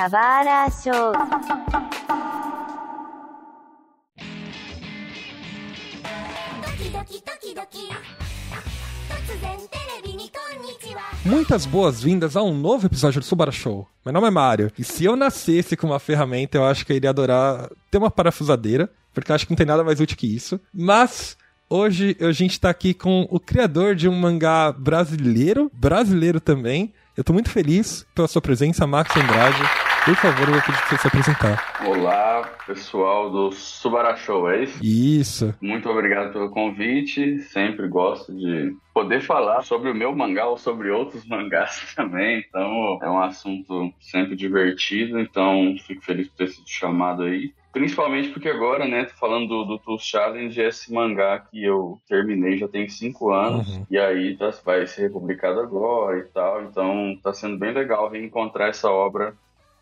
Capivara Show. Muitas boas-vindas a um novo episódio do Subara Show. Meu nome é Mário, e se eu nascesse com uma ferramenta, eu acho que eu iria adorar ter uma parafusadeira, porque eu acho que não tem nada mais útil que isso. Mas hoje a gente tá aqui com o criador de um mangá brasileiro, brasileiro também. Eu tô muito feliz pela sua presença, Max Andrade. Por favor, eu vou pedir pra você se apresentar. Olá, pessoal do Subara Show, é isso? Isso. Muito obrigado pelo convite. Sempre gosto de poder falar sobre o meu mangá ou sobre outros mangás também. Então, é um assunto sempre divertido. Então, fico feliz por ter sido chamado aí. Principalmente porque agora, né, tô falando do, do Tools Challenge, esse mangá que eu terminei já tem cinco anos, Uhum. e aí tá, vai ser republicado agora e tal, então tá sendo bem legal reencontrar essa obra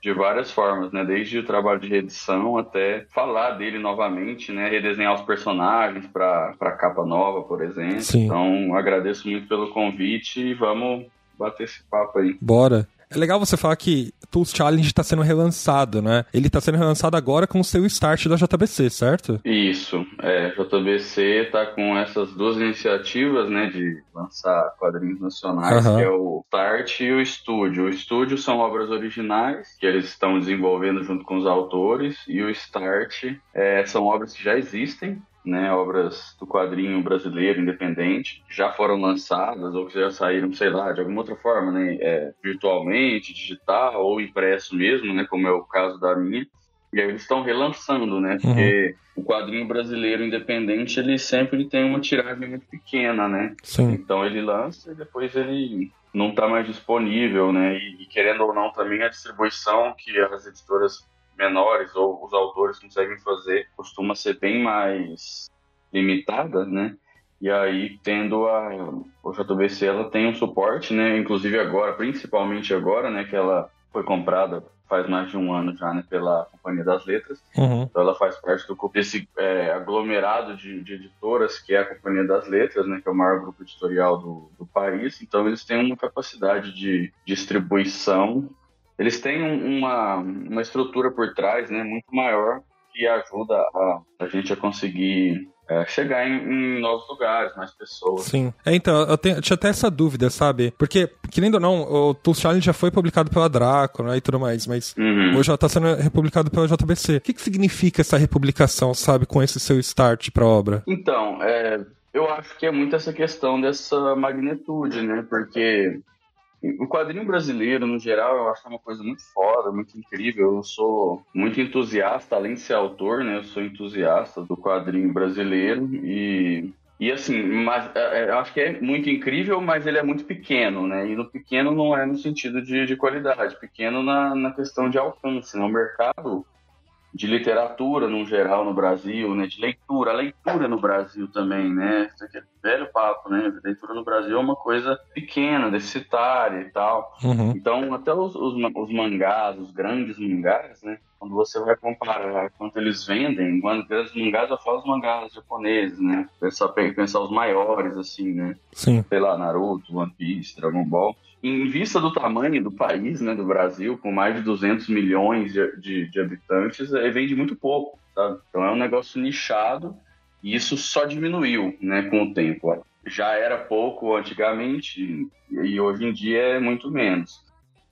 de várias formas, né? Desde o trabalho de reedição até falar dele novamente, né? Redesenhar os personagens para capa nova, por exemplo. Sim. Então, agradeço muito pelo convite e vamos bater esse papo aí. Bora. É legal você falar que Tools Challenge tá sendo relançado, né? Ele tá sendo relançado agora com o seu start da JBC, certo? Isso, é, JBC tá com essas duas iniciativas, né, de lançar quadrinhos nacionais, Aham. que é o Start e o Estúdio. O Estúdio são obras originais que eles estão desenvolvendo junto com os autores, e o Start é, são obras que já existem, né, obras do quadrinho brasileiro independente, já foram lançadas ou que já saíram, sei lá, de alguma outra forma, né, é, virtualmente, digital ou impresso mesmo, né, como é o caso da minha. E aí eles estão relançando, né? Porque o quadrinho brasileiro independente, ele sempre tem uma tiragem muito pequena, né? Sim. Então ele lança e depois ele não está mais disponível, né? E, e querendo ou não também a distribuição que as editoras menores ou os autores conseguem fazer costuma ser bem mais limitada, né? E aí tendo a o JBC ela tem um suporte, né? Inclusive agora, principalmente agora, né? Que ela foi comprada faz mais de um ano já, né? Pela Companhia das Letras. Uhum. Então ela faz parte do desse é, aglomerado de, de editoras que é a Companhia das Letras, né, que é o maior grupo editorial do, do país. Então eles têm uma capacidade de distribuição. Eles têm um- uma, uma estrutura por trás, né, muito maior que ajuda a, a gente a conseguir é, chegar em, em novos lugares, mais pessoas. Sim. É, então, eu, tenho, eu tinha até essa dúvida, sabe? Porque, querendo ou não, o Tools Challenge já foi publicado pela Draco, né, e tudo mais, mas Uhum. hoje ela tá sendo republicado pela JBC. O que, que significa essa republicação, sabe, com esse seu start pra obra? Então, é, eu acho que é muito essa questão dessa magnitude, né? Porque o quadrinho brasileiro, no geral, eu acho uma coisa muito foda, muito incrível. Eu sou muito entusiasta, além de ser autor, né? Eu sou entusiasta do quadrinho brasileiro e. E assim, mas, é, é, eu acho que é muito incrível, mas ele é muito pequeno, né? E no pequeno não é no sentido de, de qualidade, pequeno na, na questão de alcance. Né? O mercado de literatura no geral no Brasil, né? De leitura, a leitura no Brasil também, né? Isso aqui é velho papo, né? A leitura no Brasil é uma coisa pequena, deficitária e tal. Uhum. Então, até os, os, os mangás, os grandes mangás, né? Quando você vai comparar quanto eles vendem, quando grandes mangás, eu falo os mangás japoneses, né? Pensar, pensar os maiores, assim, né? Sim. sei lá, Naruto, One Piece, Dragon Ball. Em vista do tamanho do país, né, do Brasil, com mais de 200 milhões de, de, de habitantes, eh, vende muito pouco, sabe? Então é um negócio nichado e isso só diminuiu, né, com o tempo. Já era pouco antigamente e hoje em dia é muito menos.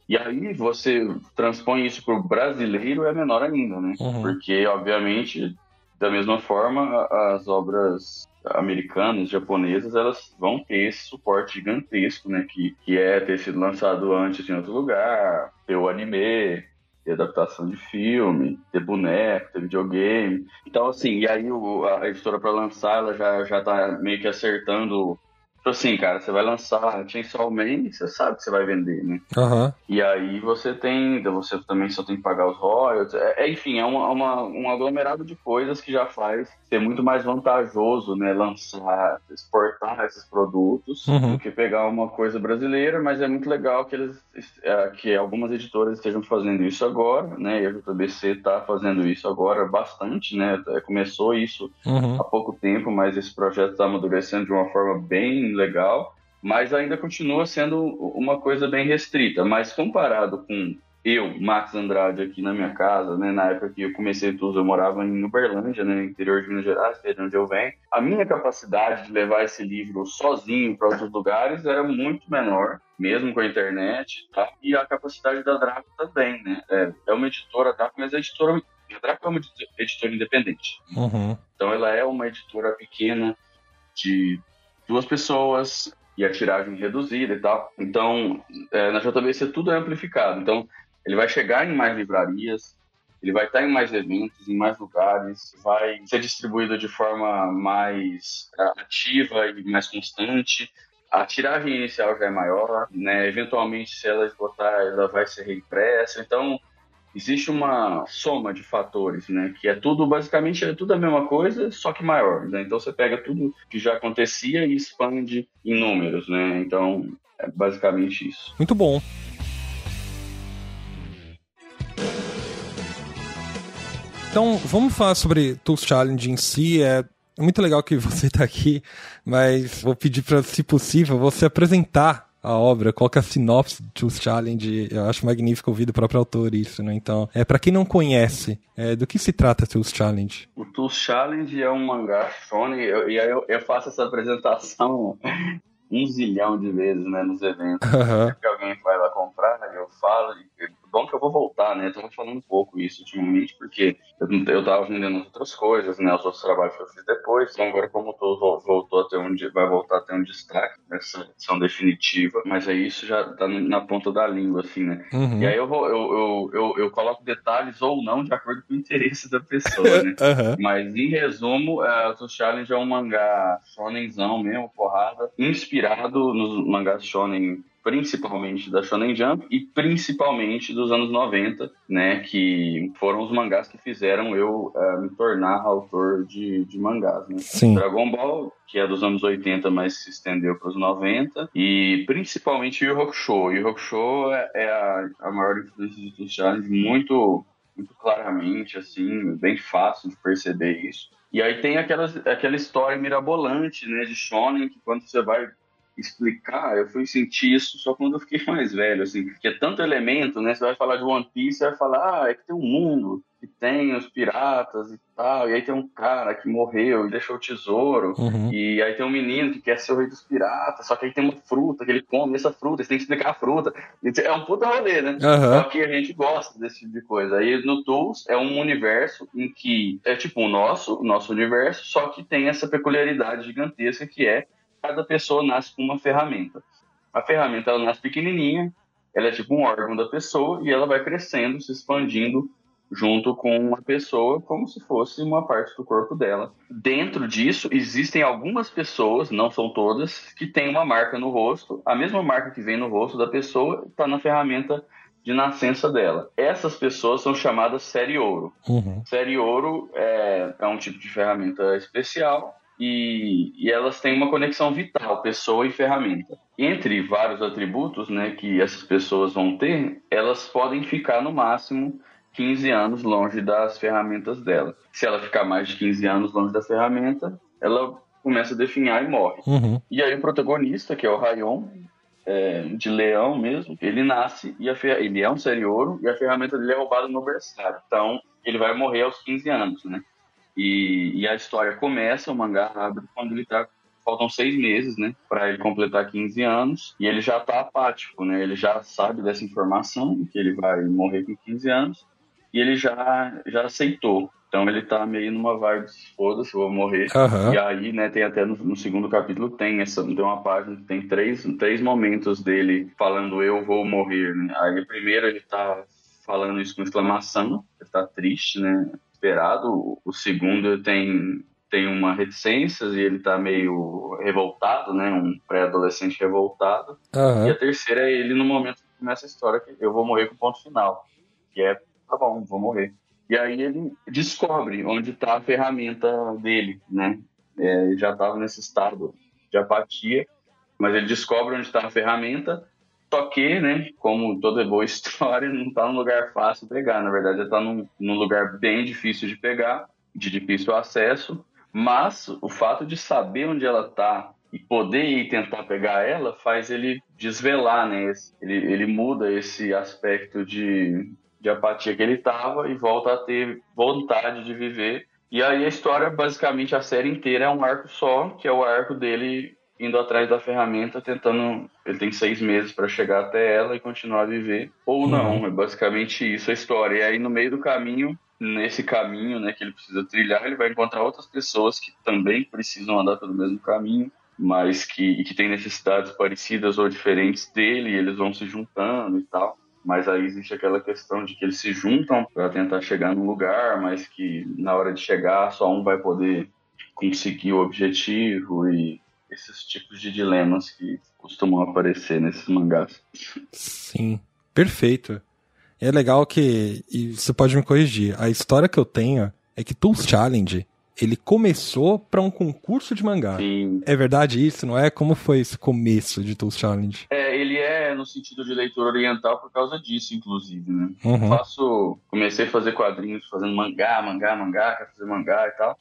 E aí você transpõe isso para o brasileiro é menor ainda, né? Uhum. Porque, obviamente, da mesma forma, as obras americanas, japonesas, elas vão ter esse suporte gigantesco, né? Que, que é ter sido lançado antes em outro lugar, ter o anime, ter adaptação de filme, ter boneco, ter videogame. Então, assim, e aí o- a editora para lançar, ela já, já tá meio que acertando. Tipo assim, cara, você vai lançar Chainsaw Man, você sabe que você vai vender, né? Aham. E aí você tem, você também só tem que pagar os royalties. É, é, enfim, é uma, uma- um aglomerado de coisas que já faz ser muito mais vantajoso, né, lançar, exportar esses produtos Uhum. do que pegar uma coisa brasileira, mas é muito legal que eles, é, que algumas editoras estejam fazendo isso agora, né, e a JBC está fazendo isso agora bastante, né, é, começou isso Uhum. há pouco tempo, mas esse projeto está amadurecendo de uma forma bem legal, mas ainda continua sendo uma coisa bem restrita. Mas comparado com eu, Max Andrade, aqui na minha casa, né, na época que eu comecei tudo, eu morava em Uberlândia, né, interior de Minas Gerais, que é de onde eu venho. A minha capacidade de levar esse livro sozinho para outros lugares era muito menor, mesmo com a internet, tá? E a capacidade da Draco também, né? É, é uma editora, Draco, mas a editora a Draco é uma editora independente. Uhum. Então ela é uma editora pequena de duas pessoas e a tiragem reduzida e tal. Então, é, na JBC tudo é amplificado. Então, ele vai chegar em mais livrarias, ele vai estar em mais eventos, em mais lugares, vai ser distribuído de forma mais é, ativa e mais constante. A tiragem inicial já é maior, né? Eventualmente, se ela esgotar, ela vai ser reimpressa. Então, existe uma soma de fatores, né? Que é tudo, basicamente, é tudo a mesma coisa, só que maior. Né? Então, você pega tudo que já acontecia e expande em números, né? Então, é basicamente isso. Muito bom. Então, vamos falar sobre Tools Challenge em si. É muito legal que você está aqui, mas vou pedir para, se possível, você apresentar a obra, qual que é a sinopse do Tools Challenge. Eu acho magnífico ouvir do próprio autor isso, né? Então, é para quem não conhece, é, do que se trata Tools Challenge? O Tools Challenge é um mangá shonen, e aí eu, eu, faço essa apresentação um zilhão de vezes, né, nos eventos. Uhum. que alguém vai lá comprar, eu falo, bom que eu vou voltar, né? Eu tava falando um pouco isso ultimamente, porque eu, eu tava vendendo outras coisas, né? Os outros trabalhos que eu fiz depois. Então agora, como tô, voltou a ter um, vai voltar a ter um destaque nessa edição definitiva, mas aí isso já tá na ponta da língua, assim, né? Uhum. E aí eu, vou, eu, eu, eu, eu, coloco detalhes ou não de acordo com o interesse da pessoa, né? uhum. Mas em resumo, uh, o Challenge é um mangá shonenzão mesmo, porrada, inspirado nos mangás shonen principalmente da Shonen Jump e principalmente dos anos 90, né, que foram os mangás que fizeram eu uh, me tornar autor de, de mangás, né? Sim. Dragon Ball, que é dos anos 80, mas se estendeu para os 90, e principalmente Yu Hakusho. Yu Hakusho é, é a, a maior influência de Challenge, muito, muito claramente, assim, bem fácil de perceber isso. E aí tem aquela, aquela história mirabolante, né, de Shonen, que quando você vai explicar, eu fui sentir isso só quando eu fiquei mais velho, assim, que é tanto elemento, né? Você vai falar de One Piece, você vai falar, ah, é que tem um mundo que tem os piratas e tal, e aí tem um cara que morreu e deixou o tesouro, uhum. e aí tem um menino que quer ser o rei dos piratas, só que aí tem uma fruta que ele come, essa fruta, você tem que explicar a fruta. É um puta rolê, né? Uhum. Só que a gente gosta desse tipo de coisa. Aí no Tools é um universo em que é tipo o nosso, o nosso universo, só que tem essa peculiaridade gigantesca que é cada pessoa nasce com uma ferramenta. A ferramenta ela nasce pequenininha, ela é tipo um órgão da pessoa e ela vai crescendo, se expandindo junto com a pessoa, como se fosse uma parte do corpo dela. Dentro disso, existem algumas pessoas, não são todas, que têm uma marca no rosto. A mesma marca que vem no rosto da pessoa está na ferramenta de nascença dela. Essas pessoas são chamadas série ouro. Uhum. Série ouro é, é um tipo de ferramenta especial e, e, elas têm uma conexão vital, pessoa e ferramenta. Entre vários atributos né, que essas pessoas vão ter, elas podem ficar no máximo 15 anos longe das ferramentas dela. Se ela ficar mais de 15 anos longe da ferramenta, ela começa a definhar e morre. Uhum. E aí o protagonista, que é o Rayon, é, de leão mesmo, ele nasce e ele é um série ouro e a ferramenta dele é roubada no berçário. Então ele vai morrer aos 15 anos, né? E, e, a história começa, o mangá abre quando ele tá. Faltam seis meses, né? Para ele completar 15 anos. E ele já tá apático, né? Ele já sabe dessa informação, que ele vai morrer com 15 anos. E ele já, já aceitou. Então ele tá meio numa vibe, foda-se, vou morrer. Uhum. E aí, né, tem até no, no, segundo capítulo, tem essa, tem uma página que tem três, três momentos dele falando eu vou morrer. Né? Aí primeiro ele tá falando isso com exclamação, ele tá triste, né? Esperado. O segundo tem tem uma reticência e ele tá meio revoltado, né? Um pré-adolescente revoltado. Uhum. E a terceira é ele no momento que começa a história que eu vou morrer com ponto final, que é tá bom, vou morrer. E aí ele descobre onde está a ferramenta dele, né? É, ele já estava nesse estado de apatia, mas ele descobre onde está a ferramenta só que, né, como toda boa história, não está num lugar fácil de pegar. Na verdade, está num, num lugar bem difícil de pegar, de difícil acesso. Mas o fato de saber onde ela está e poder ir tentar pegar ela faz ele desvelar, né? Ele, ele muda esse aspecto de, de apatia que ele tava e volta a ter vontade de viver. E aí a história, basicamente, a série inteira é um arco só, que é o arco dele indo atrás da ferramenta, tentando. Ele tem seis meses para chegar até ela e continuar a viver. Ou não, é basicamente isso a história. E aí no meio do caminho, nesse caminho né, que ele precisa trilhar, ele vai encontrar outras pessoas que também precisam andar pelo mesmo caminho mas que, que têm necessidades parecidas ou diferentes dele, e eles vão se juntando e tal. Mas aí existe aquela questão de que eles se juntam para tentar chegar num lugar, mas que na hora de chegar só um vai poder conseguir o objetivo e esses tipos de dilemas que costumam aparecer nesses mangás. Sim, perfeito. É legal que, e você pode me corrigir, a história que eu tenho é que Tools Challenge ele começou para um concurso de mangá. Sim. É verdade isso, não é? Como foi esse começo de Tools Challenge? É, ele é no sentido de leitura oriental por causa disso, inclusive, né? Uhum. Faço, comecei a fazer quadrinhos fazendo mangá, mangá, mangá, quero fazer mangá e tal.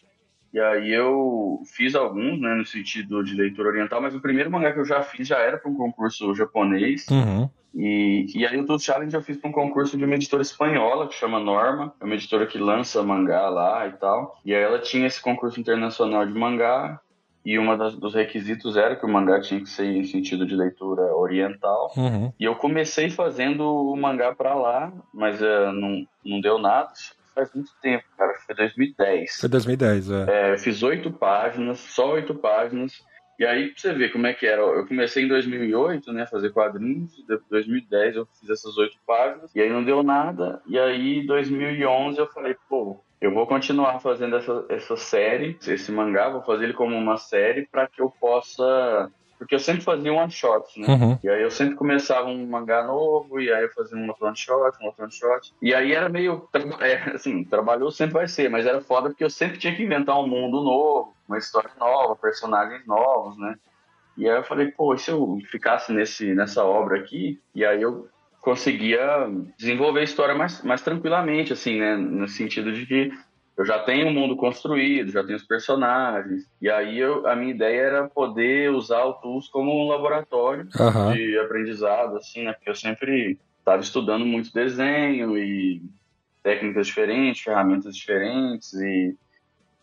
E aí eu fiz alguns, né, no sentido de leitura oriental, mas o primeiro mangá que eu já fiz já era para um concurso japonês. Uhum. E, e aí o Tools Challenge eu fiz para um concurso de uma editora espanhola que chama Norma, é uma editora que lança mangá lá e tal. E aí ela tinha esse concurso internacional de mangá e um dos requisitos era que o mangá tinha que ser em sentido de leitura oriental. Uhum. E eu comecei fazendo o mangá para lá, mas uh, não, não deu nada. Faz muito tempo, cara. Foi 2010. Foi 2010, é. É, eu fiz oito páginas, só oito páginas. E aí, pra você ver como é que era. Eu comecei em 2008, né, fazer quadrinhos. Em 2010 eu fiz essas oito páginas. E aí não deu nada. E aí, em 2011 eu falei, pô, eu vou continuar fazendo essa, essa série, esse mangá, vou fazer ele como uma série para que eu possa porque eu sempre fazia one shot, né? Uhum. E aí eu sempre começava um mangá novo, e aí eu fazia um outro one shot, um outro one shot. E aí era meio. É, assim, trabalhou sempre vai ser, mas era foda porque eu sempre tinha que inventar um mundo novo, uma história nova, personagens novos, né? E aí eu falei, pô, e se eu ficasse nesse, nessa obra aqui, e aí eu conseguia desenvolver a história mais, mais tranquilamente, assim, né? No sentido de que eu já tenho o um mundo construído, já tenho os personagens. E aí eu, a minha ideia era poder usar o Tools como um laboratório Aham. de aprendizado, assim, né? Porque eu sempre estava estudando muito desenho e técnicas diferentes, ferramentas diferentes e,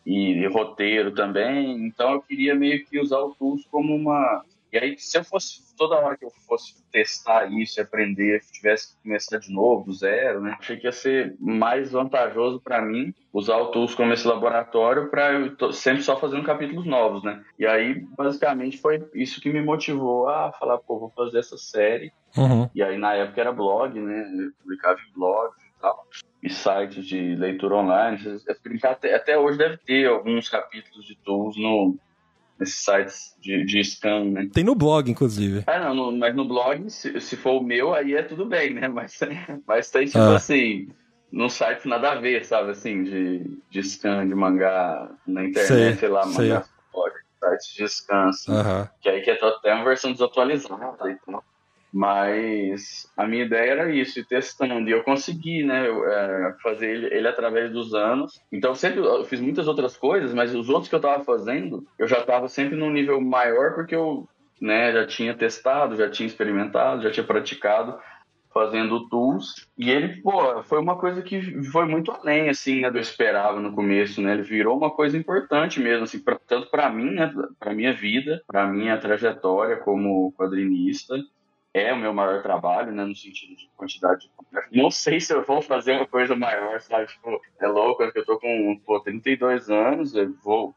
e, e roteiro também. Então eu queria meio que usar o Tools como uma e aí, se eu fosse, toda hora que eu fosse testar isso e aprender, tivesse que começar de novo, do zero, né? Achei que ia ser mais vantajoso para mim usar o Tools como esse laboratório para eu tô sempre só fazendo capítulos novos, né? E aí, basicamente, foi isso que me motivou a falar, pô, vou fazer essa série. Uhum. E aí, na época, era blog, né? Eu publicava em blogs e tal. E sites de leitura online. Até, até hoje deve ter alguns capítulos de Tools no, nesses sites de, de scan, né? Tem no blog, inclusive. Ah, não, no, mas no blog, se, se, for o meu, aí é tudo bem, né? Mas, mas tem, tipo Ah. assim, num site nada a ver, sabe, assim, de, de scan de mangá na internet, Sei, sei, lá, sei. mangá blog, sites de scan, assim, que aí que é até uma versão desatualizada e tal. Mas a minha ideia era isso, ir testando. E eu consegui, né, eu, é, fazer ele, ele através dos anos. Então, sempre eu fiz muitas outras coisas, mas os outros que eu tava fazendo, eu já tava sempre num nível maior, porque eu né, já tinha testado, já tinha experimentado, já tinha praticado fazendo tools. E ele, pô, foi uma coisa que foi muito além, assim, né, do eu esperava no começo, né? Ele virou uma coisa importante mesmo, assim, pra, tanto para mim, né, para minha vida, para minha trajetória como quadrinista. É o meu maior trabalho, né, no sentido de quantidade de... Não sei se eu vou fazer uma coisa maior, sabe? Tipo, é louco, porque eu tô com, pô, 32 anos, eu vou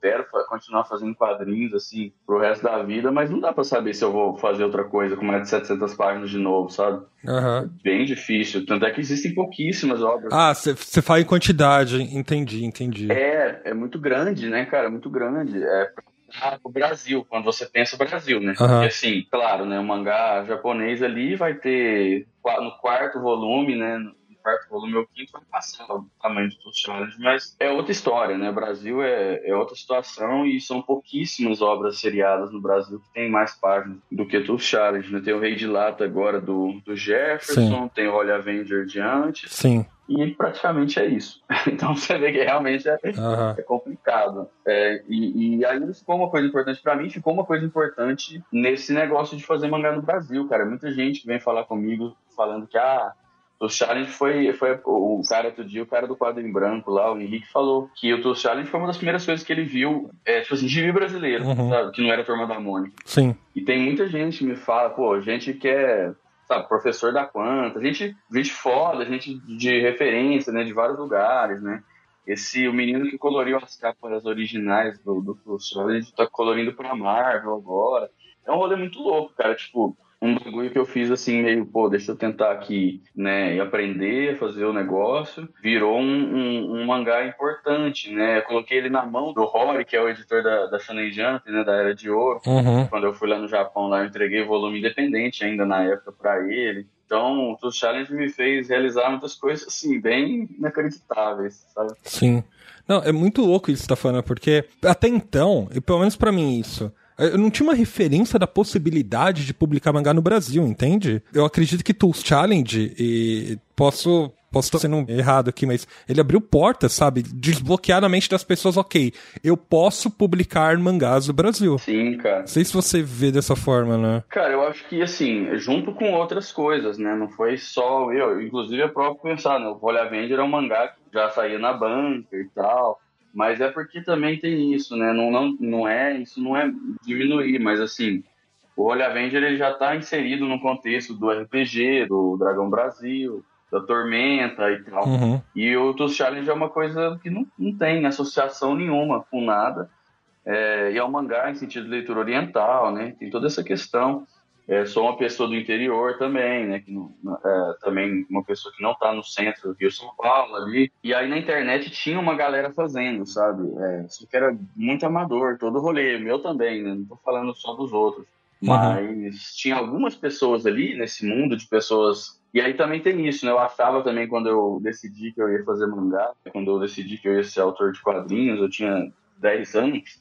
quero continuar fazendo quadrinhos assim pro resto da vida, mas não dá pra saber se eu vou fazer outra coisa com mais de 700 páginas de novo, sabe? Aham. Bem difícil. Tanto é que existem pouquíssimas obras. Ah, você fala em quantidade, entendi, entendi. É, é muito grande, né, cara? Muito grande. É pra o Brasil, quando você pensa Brasil, né? Porque assim, claro, né, o mangá japonês ali vai ter no quarto volume, né? No quarto volume ou quinto vai passar o tamanho de Tooth Challenge, mas é outra história, né? O Brasil é, é outra situação e são pouquíssimas obras seriadas no Brasil que tem mais páginas do que Tooth Challenge, né? Tem o Rei de Lata agora do, do Jefferson, tem o Holy Avenger de antes, Sim. E praticamente é isso. Então você vê que realmente é, Aham. é complicado. É, e, e aí ficou uma coisa importante pra mim, ficou uma coisa importante nesse negócio de fazer mangá no Brasil, cara. Muita gente vem falar comigo falando que ah, o Challenge foi, foi o cara outro dia, o cara do quadro em branco lá, o Henrique falou que o Tour Challenge foi uma das primeiras coisas que ele viu, é, tipo assim, gibi brasileiro, Uhum. sabe? Que não era a turma da Mônica. Sim. E tem muita gente que me fala, pô, gente que é, sabe, professor da Quanta, gente, gente foda, gente de referência, né, de vários lugares, né. Esse, o menino que coloriu as capas originais do, do Full Solid tá colorindo pra Marvel agora. É um rolê muito louco, cara, tipo, um bagulho que eu fiz assim, meio, pô, deixa eu tentar aqui, né, e aprender a fazer o negócio, virou um, um, um mangá importante, né, eu coloquei ele na mão do Rory, que é o editor da, da Shonen Jump, né, da Era de Ouro, Uhum. quando eu fui lá no Japão, lá eu entreguei volume independente ainda na época pra ele. Então, o Challenge me fez realizar muitas coisas, assim, bem inacreditáveis, sabe? Sim. Não, é muito louco isso que você tá falando, porque até então, e pelo menos pra mim isso, eu não tinha uma referência da possibilidade de publicar mangá no Brasil, entende? Eu acredito que Tools Challenge, e posso posso estar sendo errado aqui, mas ele abriu portas, sabe? Desbloquear na mente das pessoas, ok, eu posso publicar mangás no Brasil. Sim, cara. Não sei se você vê dessa forma, né? Cara, eu acho que, assim, junto com outras coisas, né? Não foi só eu. Inclusive, é próprio pensar, né? O Folha Avenger é um mangá que já saía na banca e tal. Mas é porque também tem isso, né? Não, não, não é, isso não é diminuir, mas assim, o Olha Avenger ele já está inserido no contexto do RPG, do Dragão Brasil, da Tormenta e tal. Uhum. E o Tools Challenge é uma coisa que não, não tem associação nenhuma com nada. É, e é um mangá em sentido de leitura oriental, né? Tem toda essa questão. É, sou uma pessoa do interior também, né? Que não, é, também uma pessoa que não está no centro do Rio São Paulo ali. E aí na internet tinha uma galera fazendo, sabe? É, só que era muito amador, todo rolê. Meu também, né? Não tô falando só dos outros. Mas tinha algumas pessoas ali nesse mundo de pessoas. E aí também tem isso, né? Eu achava também quando eu decidi que eu ia fazer mangá, quando eu decidi que eu ia ser autor de quadrinhos, eu tinha 10 anos,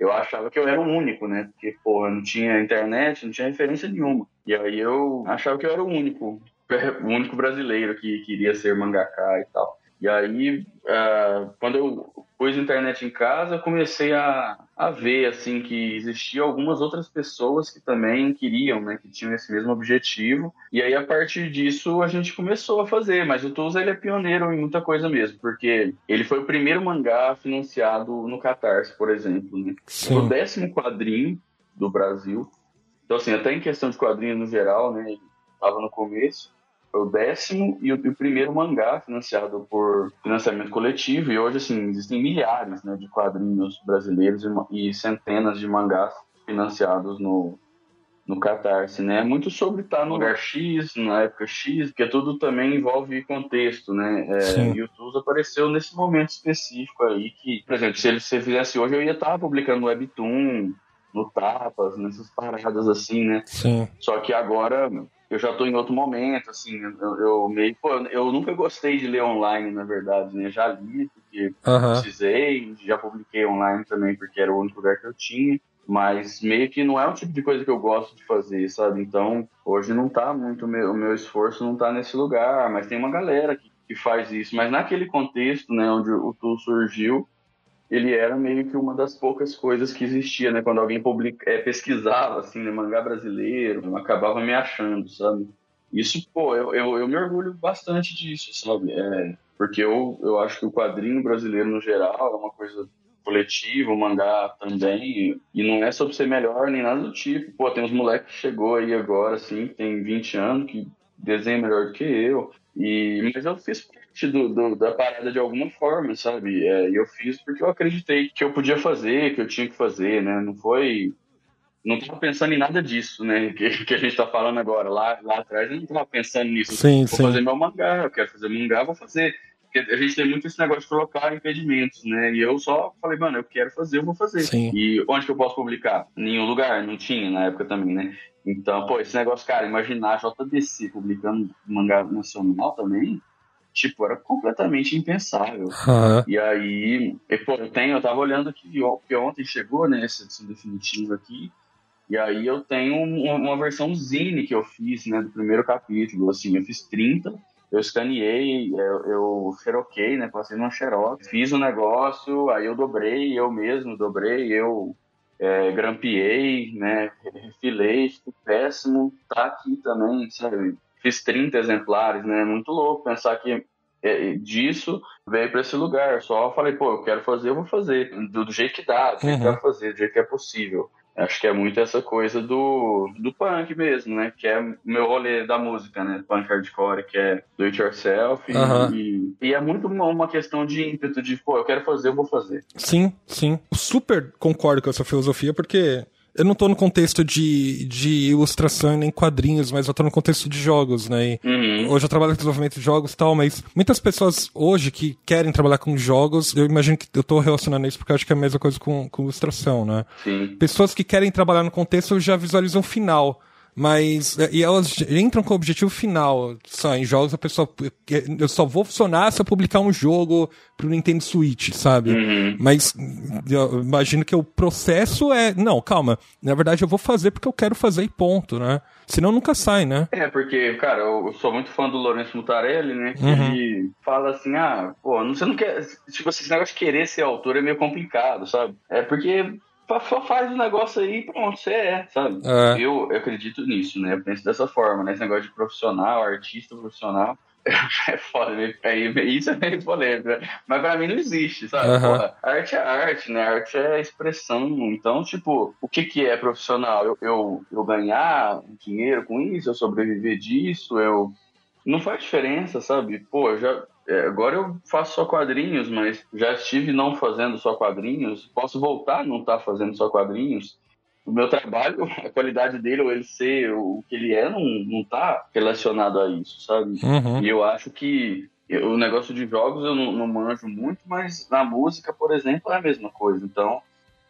eu achava que eu era o único, né? Porque, porra, não tinha internet, não tinha referência nenhuma. E aí eu achava que eu era o único, o único brasileiro que queria ser mangaká e tal. E aí, uh, quando eu pus a internet em casa, eu comecei a, a ver, assim, que existiam algumas outras pessoas que também queriam, né, que tinham esse mesmo objetivo. E aí, a partir disso, a gente começou a fazer. Mas o Tusa, ele é pioneiro em muita coisa mesmo, porque ele foi o primeiro mangá financiado no Catarse, por exemplo, né? Foi o décimo quadrinho do Brasil. Então, assim, até em questão de quadrinhos no geral, né, ele estava no começo o décimo e o, primeiro mangá financiado por financiamento coletivo. E hoje, assim, existem milhares né, de quadrinhos brasileiros e, e, centenas de mangás financiados no, no Catarse, né? Muito sobre estar no lugar X, na época X, porque tudo também envolve contexto, né? É, e o Tuz apareceu nesse momento específico aí que, por exemplo, se ele se fizesse hoje, eu ia estar publicando no Webtoon, no Tapas, nessas paradas assim, né? Sim. Só que agora eu já tô em outro momento, assim, eu, eu meio, pô, eu nunca gostei de ler online, na verdade, né, já li porque Aham. precisei, já publiquei online também porque era o único lugar que eu tinha, mas meio que não é o tipo de coisa que eu gosto de fazer, sabe, então hoje não tá muito, o meu, o meu esforço não tá nesse lugar, mas tem uma galera que, que faz isso, mas naquele contexto, né, onde o Tu surgiu, ele era meio que uma das poucas coisas que existia, né? Quando alguém publica, é, pesquisava, assim, né? mangá brasileiro, eu acabava me achando, sabe? Isso, pô, eu, eu, eu me orgulho bastante disso, sabe? É, porque eu, eu acho que o quadrinho brasileiro, no geral, é uma coisa coletiva, o mangá também, e não é sobre ser melhor nem nada do tipo. Pô, tem uns moleques que chegou aí agora, assim, tem 20 anos, que desenha melhor do que eu, e, mas eu fiz do, do, da parada de alguma forma, sabe? É, e eu fiz porque eu acreditei que eu podia fazer, que eu tinha que fazer, né? Não foi. Não tava pensando em nada disso, né? Que, que a gente tá falando agora. Lá, lá atrás eu não tava pensando nisso. Sim, vou sim. fazer meu mangá, eu quero fazer mangá, vou fazer. Porque a gente tem muito esse negócio de colocar impedimentos, né? E eu só falei, mano, eu quero fazer, eu vou fazer. Sim. E onde que eu posso publicar? Nenhum lugar, não tinha na época também, né? Então, pô, esse negócio, cara, imaginar a JBC publicando mangá nacional também, tipo, era completamente impensável. Aham. E aí, e, pô, eu tenho, eu tava olhando aqui, porque ontem chegou, né, essa edição definitiva aqui, e aí eu tenho um- uma versão zine que eu fiz, né, do primeiro capítulo, assim, eu fiz 30, eu escaneei, eu, eu xeroquei, né? Passei numa xerox, fiz o um negócio, aí eu dobrei, eu mesmo dobrei, eu é, grampeei, né? Refilei, ficou péssimo. Tá aqui também, sabe? Fiz 30 exemplares, né? Muito louco pensar que é, disso veio para esse lugar. Só falei, pô, eu quero fazer, eu vou fazer. Do, do jeito que dá, do jeito que dá pra fazer, do jeito que é possível. Acho que é muito essa coisa do, do punk mesmo, né? Que é o meu rolê da música, né? Punk hardcore, que é do it yourself. Aham. E, e é muito uma, uma questão de ímpeto, de, pô, eu quero fazer, eu vou fazer. Sim, sim. Super concordo com essa filosofia, porque eu não tô no contexto de, de ilustração nem quadrinhos, mas eu tô no contexto de jogos, né? Uhum. Hoje eu trabalho com desenvolvimento de jogos e tal, mas muitas pessoas hoje que querem trabalhar com jogos, eu imagino que eu tô relacionando isso porque eu acho que é a mesma coisa com, com ilustração, né? Sim. Pessoas que querem trabalhar no contexto já visualizam o final. Mas. E elas entram com o objetivo final. Só, em jogos a pessoa. Eu só vou funcionar se eu publicar um jogo pro Nintendo Switch, sabe? Uhum. Mas eu imagino que o processo é. Não, calma. Na verdade, eu vou fazer porque eu quero fazer e ponto, né? Senão nunca sai, né? É, porque, cara, eu sou muito fã do Lourenço Mutarelli, né? Que Uhum. ele fala assim, ah, pô, você não quer. Tipo assim, esse negócio de querer ser autor é meio complicado, sabe? É porque só faz o negócio aí e pronto, você é, sabe? É. Eu, eu acredito nisso, né? Eu penso dessa forma, né? Esse negócio de profissional, artista profissional. É foda, é, isso é meio polêmico, né? Mas pra mim não existe, sabe? Aham. Porra, arte é arte, né? Arte é expressão. Então, tipo, o que que é profissional? Eu, eu, eu ganhar dinheiro com isso, eu sobreviver disso, eu... Não faz diferença, sabe? Pô, eu já... é, agora eu faço só quadrinhos, mas já estive não fazendo só quadrinhos. Posso voltar a não estar fazendo só quadrinhos. O meu trabalho, a qualidade dele, ou ele ser o que ele é, não, não tá relacionado a isso, sabe? Uhum. E eu acho que o negócio de jogos eu não, não manjo muito, mas na música, por exemplo, é a mesma coisa. Então,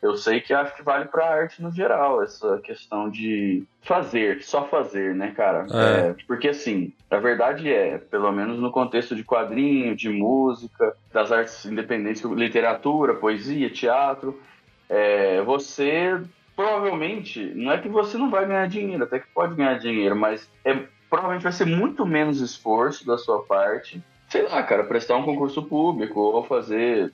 eu sei que acho que vale pra arte no geral, essa questão de fazer, só fazer, né, cara? É. É, porque assim, a verdade é, pelo menos no contexto de quadrinho, de música, das artes independentes, literatura, poesia, teatro, é, você provavelmente, não é que você não vai ganhar dinheiro, até que pode ganhar dinheiro, mas é, provavelmente vai ser muito menos esforço da sua parte, sei lá, cara, prestar um concurso público ou fazer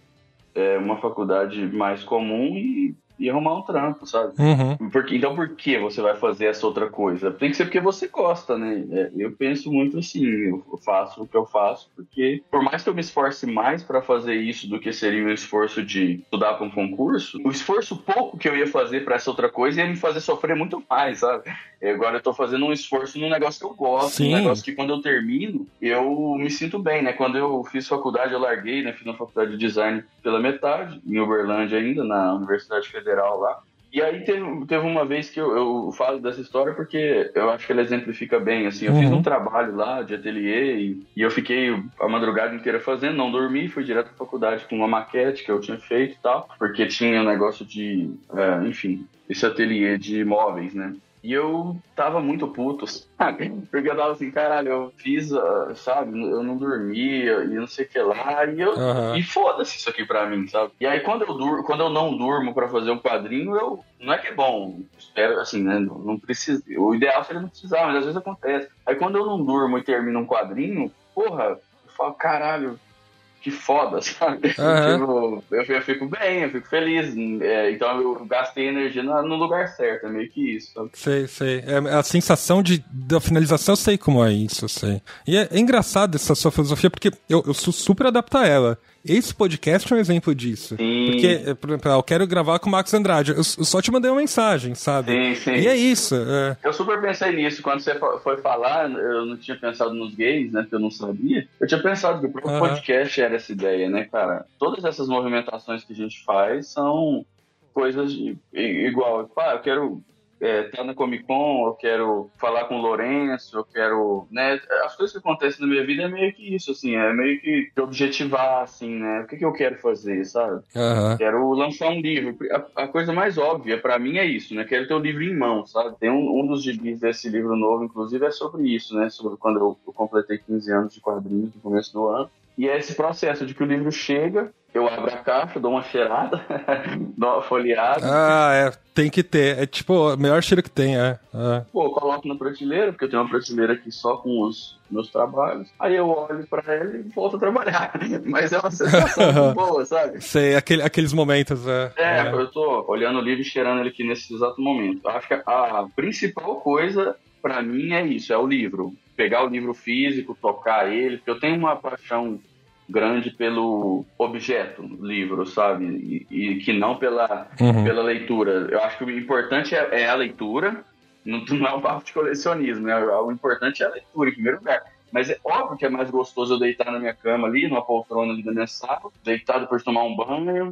é, uma faculdade mais comum e, e arrumar um trampo, sabe? Uhum. Porque, então por que você vai fazer essa outra coisa? Tem que ser porque você gosta, né? É, eu penso muito assim, eu faço o que eu faço porque por mais que eu me esforce mais para fazer isso do que seria um esforço de estudar para um concurso, o esforço pouco que eu ia fazer para essa outra coisa ia me fazer sofrer muito mais, sabe? E agora eu tô fazendo um esforço num negócio que eu gosto, Sim. um negócio que quando eu termino, eu me sinto bem, né? Quando eu fiz faculdade, eu larguei, né? Fiz uma faculdade de design pela metade, em Uberlândia ainda, na Universidade Federal lá. E aí teve, teve uma vez que eu, eu falo dessa história porque eu acho que ela exemplifica bem, assim, eu fiz Uhum. um trabalho lá de ateliê e, e eu fiquei a madrugada inteira fazendo, não dormi, fui direto pra faculdade com uma maquete que eu tinha feito e tal, porque tinha um negócio de, é, enfim, esse ateliê de móveis, né? E eu tava muito puto, sabe? Porque eu tava assim, caralho, eu fiz, ah, sabe? Eu não dormia e não sei o que lá. E eu. Aham. E foda-se isso aqui pra mim, sabe? E aí quando eu, dur quando eu não durmo pra fazer um quadrinho, eu. Não é que é bom. Espero, assim, né? Não, não precisa. O ideal seria não precisar, mas às vezes acontece. Aí quando eu não durmo e termino um quadrinho, porra, eu falo, caralho. Que foda, sabe? Aham. Tipo, eu, eu fico bem, eu fico feliz. É, então eu gastei energia no, no lugar certo, é meio que isso. Sabe? Sei, sei. É a sensação de, da finalização, eu sei como é isso, eu sei. E é, é engraçado essa sua filosofia, porque eu, eu sou super adapto a ela. Esse podcast é um exemplo disso. Sim. Porque, é, por exemplo, eu quero gravar com o Marcos Andrade. Eu, só te mandei uma mensagem, sabe? Sim, sim. E é isso. é. Eu super pensei nisso. Quando você fo- foi falar, eu não tinha pensado nos gays, né? Porque eu não sabia. Eu tinha pensado que o próprio Aham. podcast era essa ideia, né, cara? Todas essas movimentações que a gente faz são coisas igual. Eu quero estar na Comic Con, eu quero falar com o Lourenço, eu quero. Né, as coisas que acontecem na minha vida é meio que isso, assim, é meio que objetivar, assim, né? O que, que eu quero fazer, sabe? Aham. Quero lançar um livro. A, a coisa mais óbvia pra mim é isso, né? Quero ter o livro em mão, sabe? Tem um, um dos gibis desse livro novo, inclusive, é sobre isso, né? Sobre quando eu, eu completei 15 anos de quadrinhos no começo do ano. E é esse processo de que o livro chega, eu abro a caixa, dou uma cheirada, dou uma folheada. Ah, é, tem que ter. É tipo, o melhor cheiro que tem, é. é. Pô, coloco na prateleira, porque eu tenho uma prateleira aqui só com os meus trabalhos. Aí eu olho pra ela e volto a trabalhar. Mas é uma sensação boa, sabe? Sei, aquele, aqueles momentos, é. É, eu tô olhando o livro e cheirando ele aqui nesse exato momento. Acho que a principal coisa pra mim é isso, é o livro. Pegar o livro físico, tocar ele, porque eu tenho uma paixão grande pelo objeto livro, sabe? E, e que não pela, Uhum. pela leitura. Eu acho que o importante é, é a leitura, não, não é um papo de colecionismo, né? O importante é a leitura, em primeiro lugar. Mas é óbvio que é mais gostoso eu deitar na minha cama ali, numa poltrona ali da minha sala, deitar depois de tomar um banho,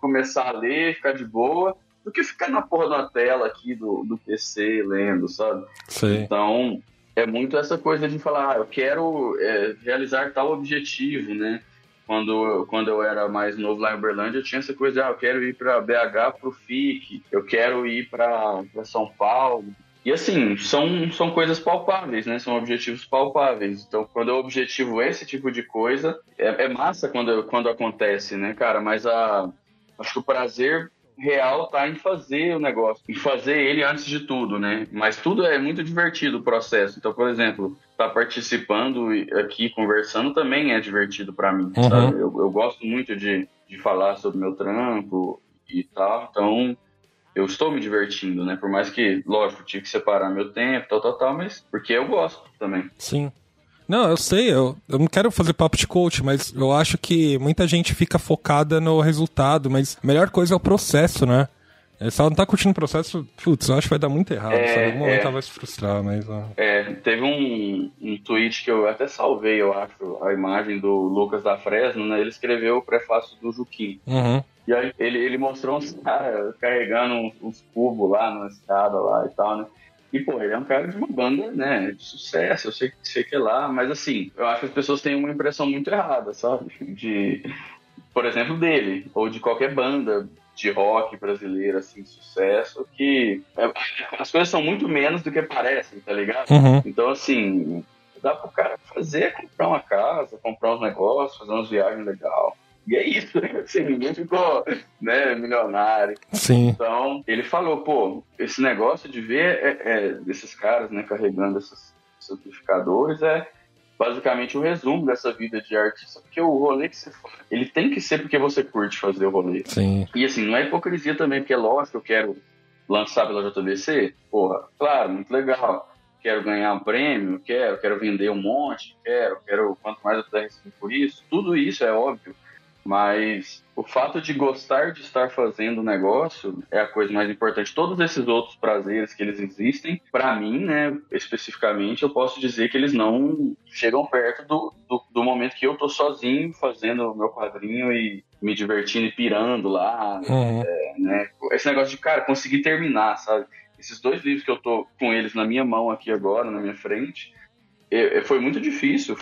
começar a ler, ficar de boa, do que ficar na porra da tela aqui do, do PC lendo, sabe? Sei. Então, é muito essa coisa de falar, ah, eu quero é, realizar tal objetivo, né? Quando, quando eu era mais novo lá em Uberlândia, eu tinha essa coisa, ah, eu quero ir para BH pro FIC, eu quero ir para São Paulo. E assim, são, são coisas palpáveis, né? São objetivos palpáveis. Então, quando eu objetivo esse tipo de coisa, é, é massa quando, quando acontece, né, cara? Mas a, acho que o prazer real tá em fazer o negócio, em fazer ele antes de tudo, né? Mas tudo é muito divertido o processo. Então, por exemplo, estar participando e aqui conversando também é divertido para mim, Uhum. sabe? Eu, eu gosto muito de, de falar sobre meu trampo e tal, então eu estou me divertindo, né? Por mais que, lógico, tive que separar meu tempo, tal, tal, tal, mas porque eu gosto também. Sim. Não, eu sei, eu, eu não quero fazer papo de coach, mas eu acho que muita gente fica focada no resultado, mas a melhor coisa é o processo, né? É, Se ela não tá curtindo o processo, putz, eu acho que vai dar muito errado. É, sabe? Em algum momento é. ela vai se frustrar, mas. ó. É, teve um, um tweet que eu até salvei, eu acho, a imagem do Lucas da Fresno, né? Ele escreveu o prefácio do Juquim. Uhum. E aí ele, ele mostrou uns caras carregando uns, uns cubos lá na escada lá e tal, né? E, pô, ele é um cara de uma banda, né, de sucesso, eu sei, sei que é lá, mas assim, eu acho que as pessoas têm uma impressão muito errada, sabe? De, por exemplo, dele, ou de qualquer banda de rock brasileira, assim, de sucesso, que é, as coisas são muito menos do que parecem, tá ligado? Uhum. Então, assim, dá pro cara fazer, comprar uma casa, comprar uns negócios, fazer umas viagens legais. E é isso, assim, ninguém ficou, né, milionário. Sim. Então, ele falou, pô, esse negócio de ver é, é, desses caras, né, carregando esses amplificadores é basicamente o resumo dessa vida de artista, porque o rolê que você faz, ele tem que ser porque você curte fazer o rolê. Sim. E assim, não é hipocrisia também, porque é lógico que eu quero lançar pela JBC, porra, claro, muito legal. Quero ganhar um prêmio, quero, quero vender um monte, quero, quero quanto mais eu puder receber por isso. Tudo isso é óbvio. Mas o fato de gostar de estar fazendo o negócio é a coisa mais importante. Todos esses outros prazeres que eles existem, para mim, né, especificamente, eu posso dizer que eles não chegam perto do, do, do momento que eu tô sozinho fazendo o meu quadrinho e me divertindo e pirando lá, Uhum. né? Esse negócio de, cara, conseguir terminar, sabe? Esses dois livros que eu tô com eles na minha mão aqui agora, na minha frente, é- é- foi muito difícil.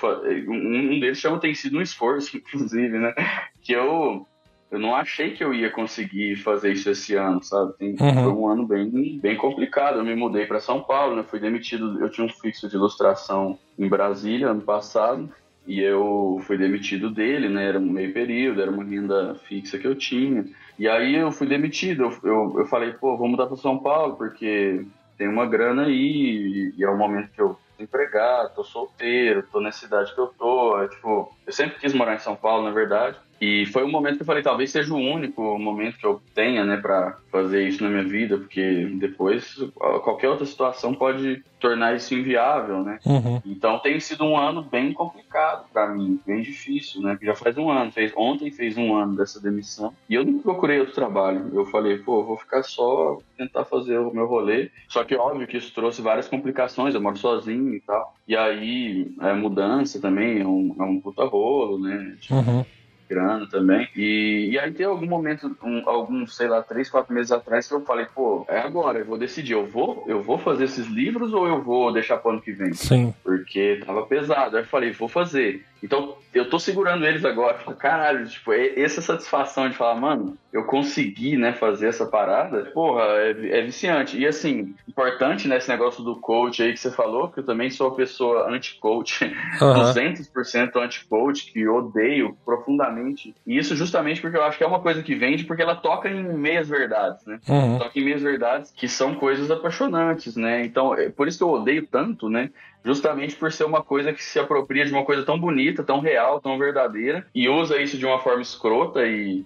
Um um deles chama Tem Sido um Esforço, inclusive, né? Que eu, eu não achei que eu ia conseguir fazer isso esse ano, sabe? Tem, Uhum. Foi um ano bem, bem complicado. Eu me mudei para São Paulo, né? Fui demitido. Eu tinha um fixo de ilustração em Brasília ano passado. E eu fui demitido dele, né? Era um meio período, era uma renda fixa que eu tinha. E aí eu fui demitido. Eu, eu, eu falei, pô, vou mudar para São Paulo, porque tem uma grana aí, e, e é o momento que eu tô empregado, tô solteiro, tô na cidade que eu tô. É, tipo, eu sempre quis morar em São Paulo, na verdade. E foi um momento que eu falei, talvez seja o único momento que eu tenha, né, pra fazer isso na minha vida, porque depois qualquer outra situação pode tornar isso inviável, né? Uhum. Então tem sido um ano bem complicado pra mim, bem difícil, né? Porque já faz um ano, fez, ontem fez um ano dessa demissão e eu não procurei outro trabalho. Eu falei, pô, vou ficar só tentar fazer o meu rolê. Só que óbvio que isso trouxe várias complicações, eu moro sozinho e tal. E aí, é, mudança também é um, é um puta rolo, né? Uhum. Grana também. E, e aí tem algum momento, um, alguns, sei lá, três, quatro meses atrás, que eu falei, pô, é agora, eu vou decidir, eu vou, eu vou fazer esses livros ou eu vou deixar pro ano que vem? Sim. Porque tava pesado. Aí eu falei, vou fazer. Então, eu tô segurando eles agora. Falo, Caralho, tipo, é- essa satisfação de falar, mano, eu consegui, né, fazer essa parada, porra, é, é viciante. E assim, importante, né, esse negócio do coach aí que você falou, que eu também sou uma pessoa anti-coach, Aham. 200% anti-coach, que odeio profundamente. E isso justamente porque eu acho que é uma coisa que vende, porque ela toca em meias verdades, né? Uhum. Só que meias verdades que são coisas apaixonantes, né? Então, é por isso que eu odeio tanto, né? Justamente por ser uma coisa que se apropria de uma coisa tão bonita, tão real, tão verdadeira, e usa isso de uma forma escrota e,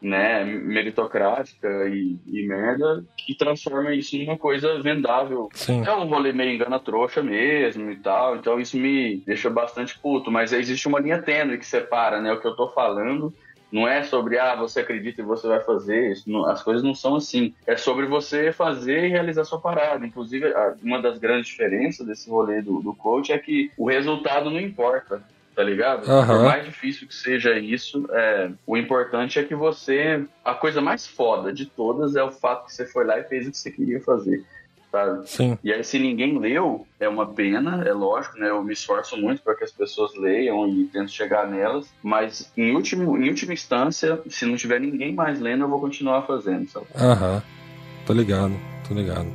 né, meritocrática e, e merda, e transforma isso numa coisa vendável Sim. é um rolê meio engana trouxa mesmo e tal, então isso me deixa bastante puto, mas existe uma linha tênue que separa, né, o que eu tô falando não é sobre, ah, você acredita e você vai fazer, isso não- as coisas não são assim, é sobre você fazer e realizar sua parada, inclusive uma das grandes diferenças desse rolê do, do coach é que o resultado não importa, tá ligado? Aham. Por mais difícil que seja isso, é, o importante é que você, a coisa mais foda de todas é o fato que você foi lá e fez o que você queria fazer, sabe? Sim. E aí, se ninguém leu, é uma pena, é lógico, né? Eu me esforço muito para que as pessoas leiam e tento chegar nelas, mas em, último, em última instância, se não tiver ninguém mais lendo, eu vou continuar fazendo, sabe? Aham. Tô ligado, tô ligado.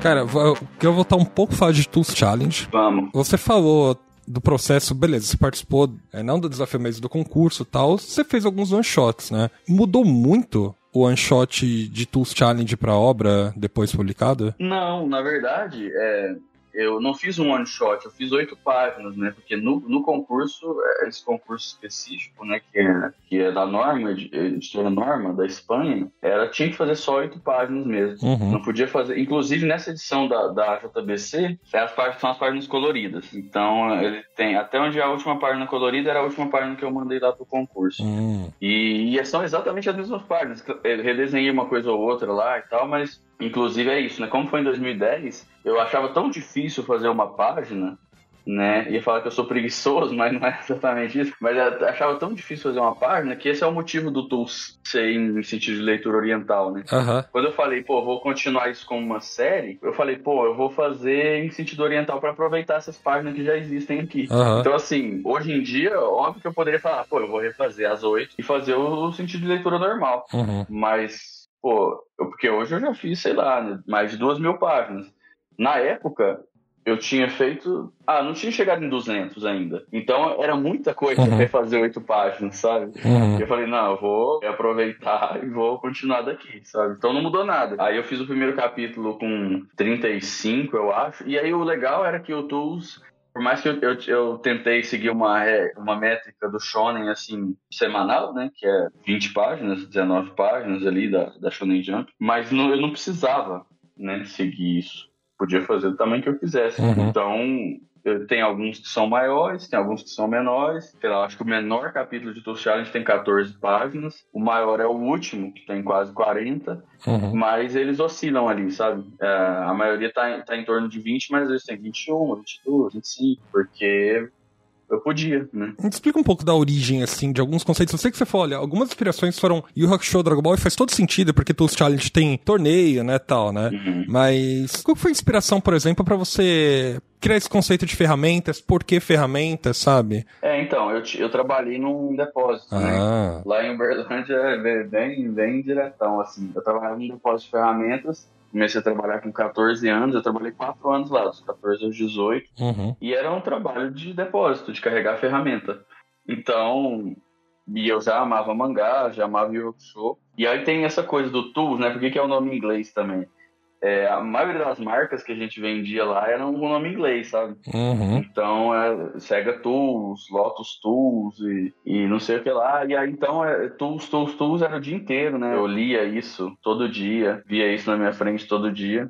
Cara, eu quero voltar um pouco a falar de Tools Challenge. Vamos. Você falou do processo, beleza, você participou, é, não do desafio, mas do concurso tal. Você fez alguns one-shots, né? Mudou muito o one-shot de Tools Challenge pra obra depois publicada? Não, na verdade, é, eu não fiz um one shot, eu fiz oito páginas, né? Porque no, no concurso, é, esse concurso específico, né, que é, que é da norma, editora norma da Espanha, era tinha que fazer só oito páginas mesmo. Uhum. Não podia fazer. Inclusive, nessa edição da, da JBC, é as páginas, são as páginas coloridas. Então, ele tem. Até onde é a última página colorida era a última página que eu mandei lá pro concurso. Hum, E, e são exatamente as mesmas páginas. Eu redesenhei uma coisa ou outra lá e tal, mas inclusive é isso, né? Como foi em 2010, eu achava tão difícil fazer uma página, né? Ia falar que eu sou preguiçoso, mas não é exatamente isso. Mas eu achava tão difícil fazer uma página que esse é o motivo do Tools ser em sentido de leitura oriental, né? Aham. Quando eu falei, pô, vou continuar isso como uma série, eu falei, pô, eu vou fazer em sentido oriental para aproveitar essas páginas que já existem aqui. Aham. Então, assim, hoje em dia, óbvio que eu poderia falar, pô, eu vou refazer as oito e fazer o, sentido de leitura normal. Uhum. Mas, pô, porque hoje eu já fiz, sei lá, né, mais de duas mil páginas. Na época, eu tinha feito. Ah, não tinha chegado em 200 ainda. Então era muita coisa Uhum. refazer oito páginas, sabe? Uhum. Eu falei, não, eu vou aproveitar e vou continuar daqui, sabe? Então não mudou nada. Aí eu fiz o primeiro capítulo com 35, eu acho. E aí o legal era que o Tools, por mais que eu, eu, eu tentei seguir uma, uma métrica do Shonen, assim, semanal, né? Que é 20 páginas, 19 páginas ali da, da Shonen Jump. Mas não, eu não precisava, né, seguir isso. Podia fazer do tamanho que eu quisesse. Uhum. Então, tem alguns que são maiores, tem alguns que são menores. Sei lá, acho que o menor capítulo de Tools Challenge tem 14 páginas. O maior é o último, que tem quase 40. Uhum. Mas eles oscilam ali, sabe? É, a maioria tá, em- tá em torno de 20, mas eles têm 21, 22, 25, porque eu podia, né? Me Explica um pouco da origem, assim, de alguns conceitos. Eu sei que você falou, olha, algumas inspirações foram Yu Hakusho, Dragon Ball, e faz todo sentido, porque Tools Challenge tem torneio, né, tal, né? Uhum. Mas qual foi a inspiração, por exemplo, pra você criar esse conceito de ferramentas? Por que ferramentas, sabe? É, então, eu, eu trabalhei num depósito, né? Ah, Lá em Uberlândia é bem- bem, bem diretão, assim. Eu trabalhava num depósito de ferramentas, comecei a trabalhar com 14 anos, eu trabalhei 4 anos lá, dos 14 aos 18, uhum, e era um trabalho de depósito, de carregar ferramenta. Então, e eu já amava mangá, já amava Hakusho. E aí tem essa coisa do Tools, né? Por que que é o nome em inglês também? É, a maioria das marcas que a gente vendia lá eram com nome inglês, sabe? uhum, Então, é Sega Tools, Lotus Tools e, e não sei o que lá. E aí, então, é, Tools, Tools, Tools era o dia inteiro, né? Eu lia isso todo dia, via isso na minha frente todo dia.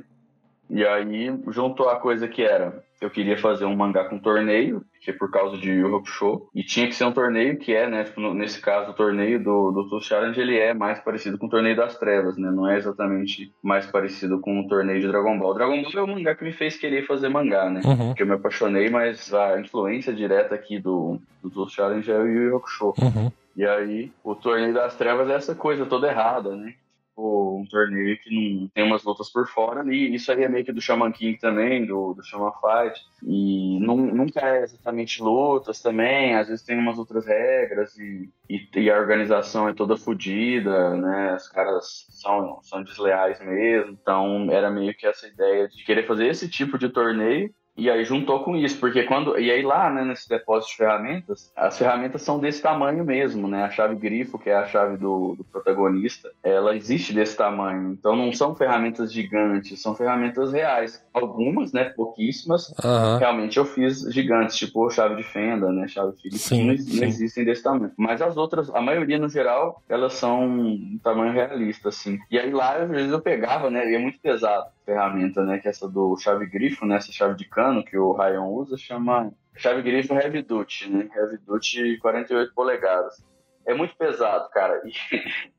E aí juntou a coisa que era. Eu queria fazer um mangá com torneio, que é por causa de Yu Hakusho, e tinha que ser um torneio que é, né, tipo, nesse caso, o torneio do, do Soul Challenge, ele é mais parecido com o torneio das trevas, né, não é exatamente mais parecido com o torneio de Dragon Ball. Dragon Ball é o mangá que me fez querer fazer mangá, né, Uhum. porque eu me apaixonei, mas a influência direta aqui do, do Soul Challenge é o Yu Yu Hakusho. Uhum. E aí, o torneio das trevas é essa coisa toda errada, né? Tipo, um torneio que não tem umas lutas por fora ali. Isso aí é meio que do Shaman King também, do, do Shaman Fight. E não, nunca é exatamente lutas também. Às vezes tem umas outras regras e, e, e a organização é toda fodida, né? Os caras são, são desleais mesmo. Então, era meio que essa ideia de querer fazer esse tipo de torneio e aí juntou com isso, porque quando. E aí lá, né, nesse depósito de ferramentas, as ferramentas são desse tamanho mesmo, né? A chave grifo, que é a chave do, do protagonista, ela existe desse tamanho. Então não são ferramentas gigantes, são ferramentas reais. Algumas, né? Pouquíssimas. Aham. Realmente eu fiz gigantes, tipo chave de fenda, né? Chave Phillips, Sim, não, sim. não existem desse tamanho. Mas as outras, a maioria no geral, elas são um tamanho realista, assim. E aí lá, às vezes eu pegava, né? E é muito pesado ferramenta, né? Que é essa do chave grifo, né? Essa chave de cano que o Ryan usa, chama chave grifo Heavy Duty, né? Heavy Duty 48 polegadas. É muito pesado, cara. E,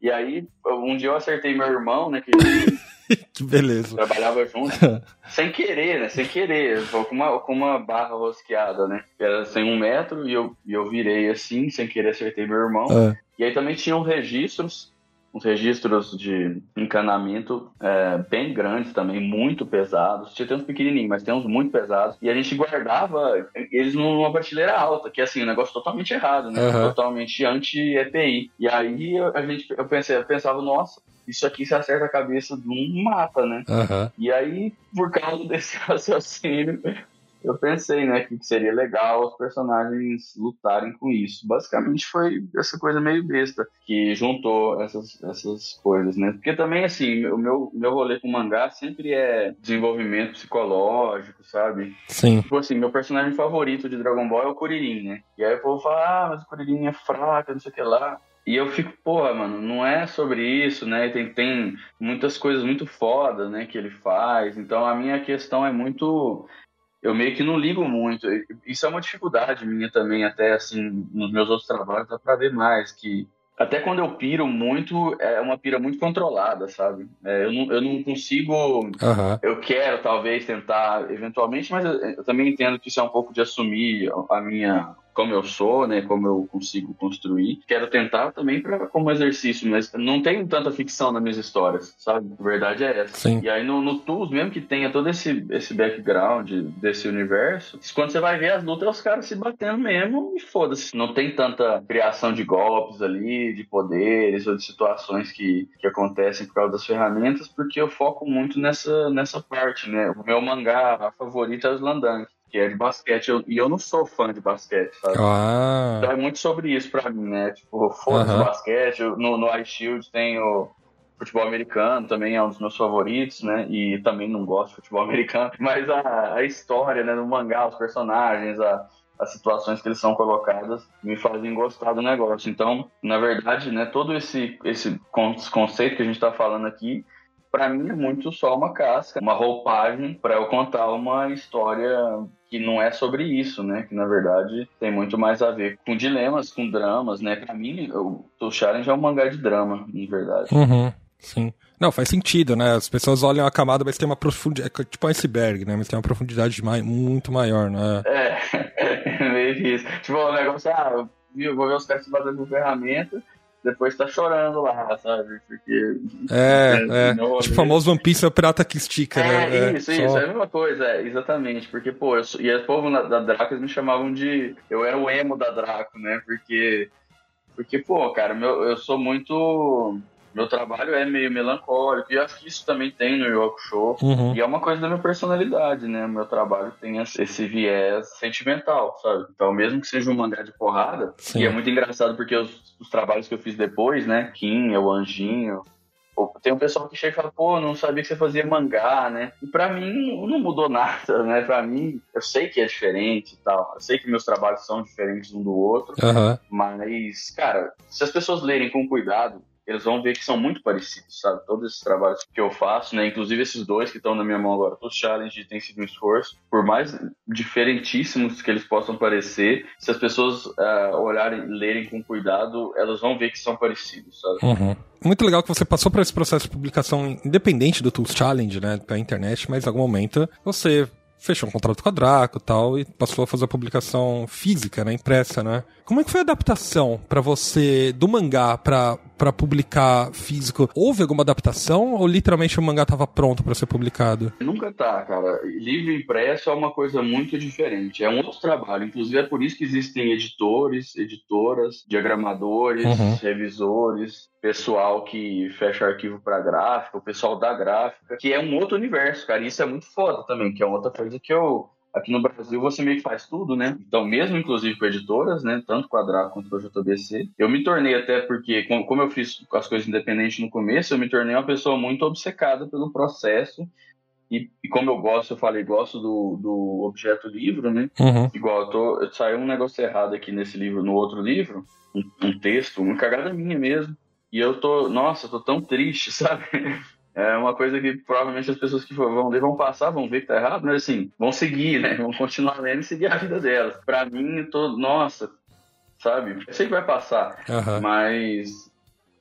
e aí, um dia eu acertei meu irmão, né? Que Que beleza. trabalhava junto, sem querer, né? Sem querer, com uma, com uma barra rosqueada, né? Era sem um metro e eu, e eu virei assim, sem querer acertei meu irmão. Ah, E aí também tinham registros, uns registros de encanamento é, bem grandes também, muito pesados. Tinha uns pequenininhos, mas tem uns muito pesados. E a gente guardava eles numa prateleira alta, que é assim, um negócio totalmente errado, né? Aham. Totalmente anti-EPI. E aí eu- a gente, eu, pensei, eu pensava, nossa, isso aqui se acerta a cabeça de um mata, né? Aham. E aí, por causa desse raciocínio, eu pensei, né, que seria legal os personagens lutarem com isso. Basicamente foi essa coisa meio besta que juntou essas, essas coisas, né? Porque também, assim, o meu, meu rolê com mangá sempre é desenvolvimento psicológico, sabe? Sim. Tipo assim, meu personagem favorito de Dragon Ball é o Kuririn, né? E aí o povo fala, ah, mas o Kuririn é fraco, não sei o que lá. E eu fico, porra, mano, não é sobre isso, né? Tem, tem muitas coisas muito fodas, né, que ele faz. Então a minha questão é muito. Eu meio que não ligo muito. Isso é uma dificuldade minha também, até assim, nos meus outros trabalhos, dá pra ver mais. Que até quando eu piro muito, é uma pira muito controlada, sabe? É, eu, não, eu não consigo Aham. eu quero talvez tentar eventualmente, mas eu, eu também entendo que isso é um pouco de assumir a minha como eu sou, né, como eu consigo construir. Quero tentar também para como exercício, mas não tenho tanta ficção nas minhas histórias, sabe? A verdade é essa. Sim. E aí no, no Tools, mesmo que tenha todo esse, esse background desse universo, quando você vai ver as lutas, é os caras se batendo mesmo e foda-se. Não tem tanta criação de golpes ali, de poderes ou de situações que, que acontecem por causa das ferramentas, porque eu foco muito nessa, nessa parte, né? O meu mangá favorito é o Slandunk. Que é de basquete, Eu- e eu não sou fã de basquete, sabe? Ah. Então é muito sobre isso pra mim, né? Tipo, foda-se Aham. basquete. No, no iShield tem o futebol americano, também é um dos meus favoritos, né? E também não gosto de futebol americano. Mas a, a história, né? No mangá, os personagens, a, as situações que eles são colocadas me fazem gostar do negócio. Então, na verdade, né? Todo esse, esse con- conceito que a gente tá falando aqui Pra mim é muito só uma casca, uma roupagem pra eu contar uma história que não é sobre isso, né? Que na verdade tem muito mais a ver com dilemas, com dramas, né? Pra mim, o o Challenge é um mangá de drama, na verdade. Uhum. Sim. Não, faz sentido, né? As pessoas olham a camada, mas tem uma profundidade. É tipo um iceberg, né? Mas tem uma profundidade mai- muito maior, né? É, meio que isso. Tipo, o negócio, ah, eu vi- eu vou ver os caras se batendo com ferramenta, depois tá chorando lá, sabe? Porque. É, É, é. não, Tipo o famoso One Piece é o pirata que estica, É, né? isso, só- isso, é a mesma coisa, é, exatamente, porque, pô, eu sou- e o povo na- da Draco eles me chamavam de, eu era o emo da Draco, né, porque, porque, pô, cara, meu, eu sou muito, meu trabalho é meio melancólico, e eu acho que isso também tem no Yu Show, Uhum. e é uma coisa da minha personalidade, né, meu trabalho tem esse viés sentimental, sabe, então mesmo que seja um mangá de porrada, Sim. e é muito engraçado porque os, os trabalhos que eu fiz depois, né, Kim, o Anjinho, Tem um pessoal que chega e fala, pô, não sabia que você fazia mangá, né? E pra mim não mudou nada, né? Pra mim, eu sei que é diferente e tal. Eu sei que meus trabalhos são diferentes um do outro. Aham. Mas, cara, se as pessoas lerem com cuidado, eles vão ver que são muito parecidos, sabe? Todos esses trabalhos que eu faço, né? Inclusive esses dois que estão na minha mão agora, os challenge tem sido um esforço, por mais diferentíssimos que eles possam parecer, se as pessoas uh, olharem, lerem com cuidado, elas vão ver que são parecidos, sabe? Uhum. Muito legal que você passou por esse processo de publicação independente do Tools Challenge, né, da internet, mas em algum momento você fechou um contrato com a Draco e tal, e passou a fazer a publicação física, né, impressa, né? Como é que foi a adaptação para você do mangá para para publicar físico? Houve alguma adaptação ou literalmente o mangá estava pronto para ser publicado? Nunca tá, cara. Livro impresso é uma coisa muito diferente. É um outro trabalho. Inclusive é por isso que existem editores, editoras, diagramadores, uhum. revisores, pessoal que fecha arquivo para gráfica, o pessoal da gráfica, que é um outro universo, cara. E isso é muito foda também, que é outra coisa que eu Aqui no Brasil você meio que faz tudo, né? Então, mesmo inclusive com editoras, né? Tanto com a Draco quanto com a JBC. Eu me tornei até porque, como eu fiz as coisas independentes no começo, eu me tornei uma pessoa muito obcecada pelo processo. E, e como eu gosto, eu falei, gosto do, do objeto livro, né? Uhum. Igual, eu tô, saiu um negócio errado aqui nesse livro, no outro livro, um, um texto, uma cagada minha mesmo. E eu tô, nossa, eu tô tão triste, sabe? É uma coisa que provavelmente as pessoas que vão ler vão passar, vão ver que tá errado, mas assim, vão seguir, né? Vão continuar lendo e seguir a vida delas. Pra mim, eu tô, nossa, sabe? Eu sei que vai passar, uhum. mas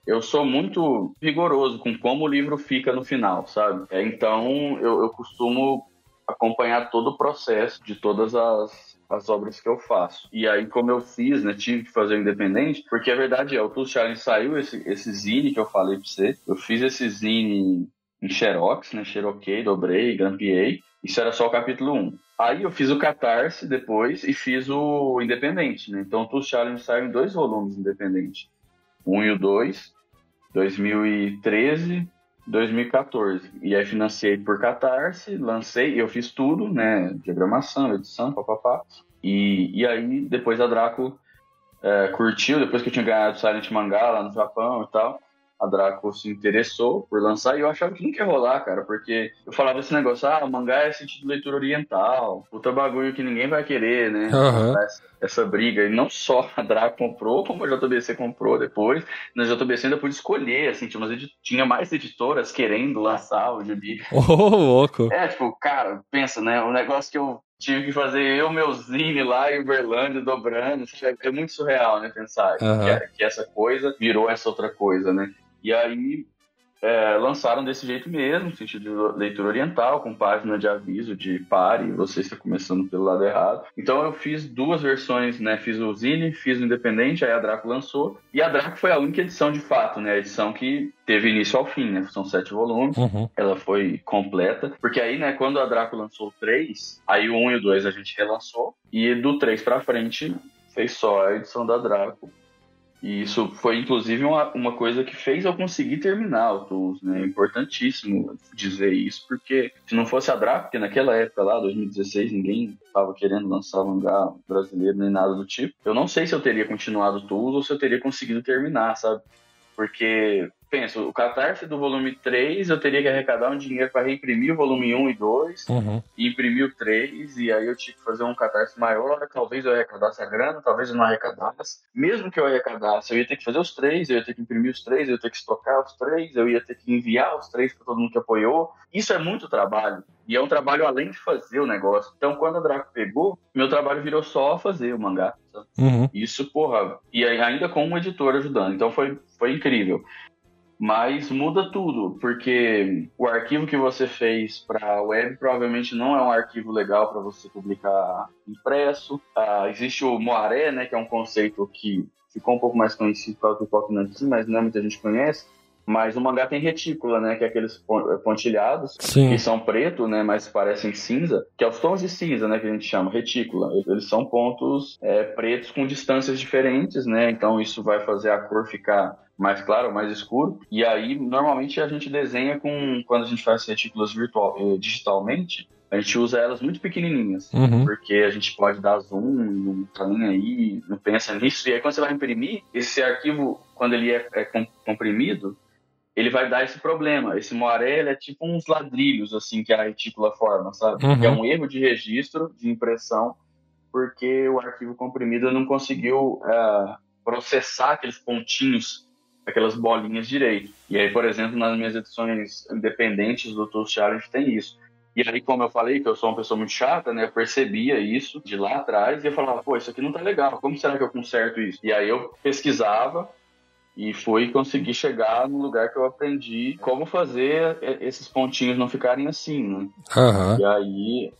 eu sou muito rigoroso com como o livro fica no final, sabe? É, então, eu, eu costumo acompanhar todo o processo de todas as, as obras que eu faço. E aí, como eu fiz, né, tive que fazer o independente, porque a verdade é, o Tools Challenge saiu esse, esse zine que eu falei pra você, eu fiz esse zine em Xerox, né, Xeroquei, dobrei, grampeei, isso era só o capítulo 1. Aí eu fiz o Catarse depois e fiz o Independente, né? Então o Tools Challenge saiu em dois volumes independente. Um e o dois, 2013 2014. E aí financei por Catarse, lancei, eu fiz tudo, né? Diagramação, edição, papapá. E, e aí depois a Draco é, curtiu, depois que eu tinha ganhado Silent Mangá lá no Japão e tal a Draco se interessou por lançar e eu achava que nunca ia rolar, cara, porque eu falava esse negócio, ah, o mangá é sentido leitura oriental, puta bagulho que ninguém vai querer, né? Uhum. Essa, essa, briga. E não só a Draco comprou, como a JBC comprou depois. Na JBC ainda pude escolher, assim, tinha, umas tinha mais editoras querendo lançar o gibi. Ô, oh, louco! É, tipo, cara, pensa, né? Um negócio que eu tive que fazer eu, meu zine lá em Uberlândia, dobrando. É muito surreal, né? Pensar uhum. que, que, essa coisa virou essa outra coisa, né? E aí é, lançaram desse jeito mesmo, sentido de leitura oriental, com página de aviso de pare, você está começando pelo lado errado. Então eu fiz duas versões, né? Fiz o Zine, fiz o Independente, aí a Draco lançou. E a Draco foi a única edição de fato, né? A edição que teve início ao fim, né? São sete volumes. Uhum. Ela foi completa. Porque aí, né, quando a Draco lançou o 3, aí o 1 e o 2 a gente relançou. E do 3 pra frente fez só a edição da Draco. E isso foi, inclusive, uma, uma coisa que fez eu conseguir terminar o Tools, né? É importantíssimo dizer isso, porque se não fosse a Draco, porque naquela época lá, 2016, ninguém estava querendo lançar mangá brasileiro nem nada do tipo, eu não sei se eu teria continuado o Tools ou se eu teria conseguido terminar, sabe? Porque penso, o catarse do volume 3, eu teria que arrecadar um dinheiro para reimprimir o volume 1 e 2, uhum. e imprimir o 3, e aí eu tinha que fazer um catarse maior, talvez eu arrecadasse a grana, talvez eu não arrecadasse. Mesmo que eu arrecadasse, eu ia ter que fazer os três, eu ia ter que imprimir os três, eu ia ter que estocar os três, eu ia ter que enviar os três para todo mundo que apoiou. Isso é muito trabalho. E é um trabalho além de fazer o negócio. Então, quando a Draco pegou, meu trabalho virou só fazer o mangá. Uhum. Isso, porra. E ainda com um editor ajudando. Então, foi, foi incrível. Mas muda tudo, porque o arquivo que você fez para web provavelmente não é um arquivo legal para você publicar impresso. Ah, existe o Moaré, né, que é um conceito que ficou um pouco mais conhecido por causa do Pop mas não é muita gente conhece. Mas o mangá tem retícula, né? Que é aqueles pontilhados Sim. que são preto, né? Mas parecem cinza, que é os tons de cinza, né? Que a gente chama retícula. Eles são pontos é, pretos com distâncias diferentes, né? Então isso vai fazer a cor ficar mais claro, mais escuro. E aí, normalmente, a gente desenha com. Quando a gente faz retículas virtual, eh, digitalmente, a gente usa elas muito pequenininhas. Uhum. Porque a gente pode dar zoom, não tá nem aí, não pensa nisso. E aí, quando você vai imprimir, esse arquivo, quando ele é, é comprimido, ele vai dar esse problema. Esse moaré é tipo uns ladrilhos, assim, que a retícula forma, sabe? Uhum. É um erro de registro, de impressão, porque o arquivo comprimido não conseguiu uh, processar aqueles pontinhos aquelas bolinhas direito. E aí, por exemplo, nas minhas edições independentes do Tools Challenge tem isso. E aí, como eu falei, que eu sou uma pessoa muito chata, né? Eu percebia isso de lá atrás e eu falava, pô, isso aqui não tá legal, como será que eu conserto isso? E aí eu pesquisava e fui conseguir chegar no lugar que eu aprendi como fazer esses pontinhos não ficarem assim, né? Aham. E aí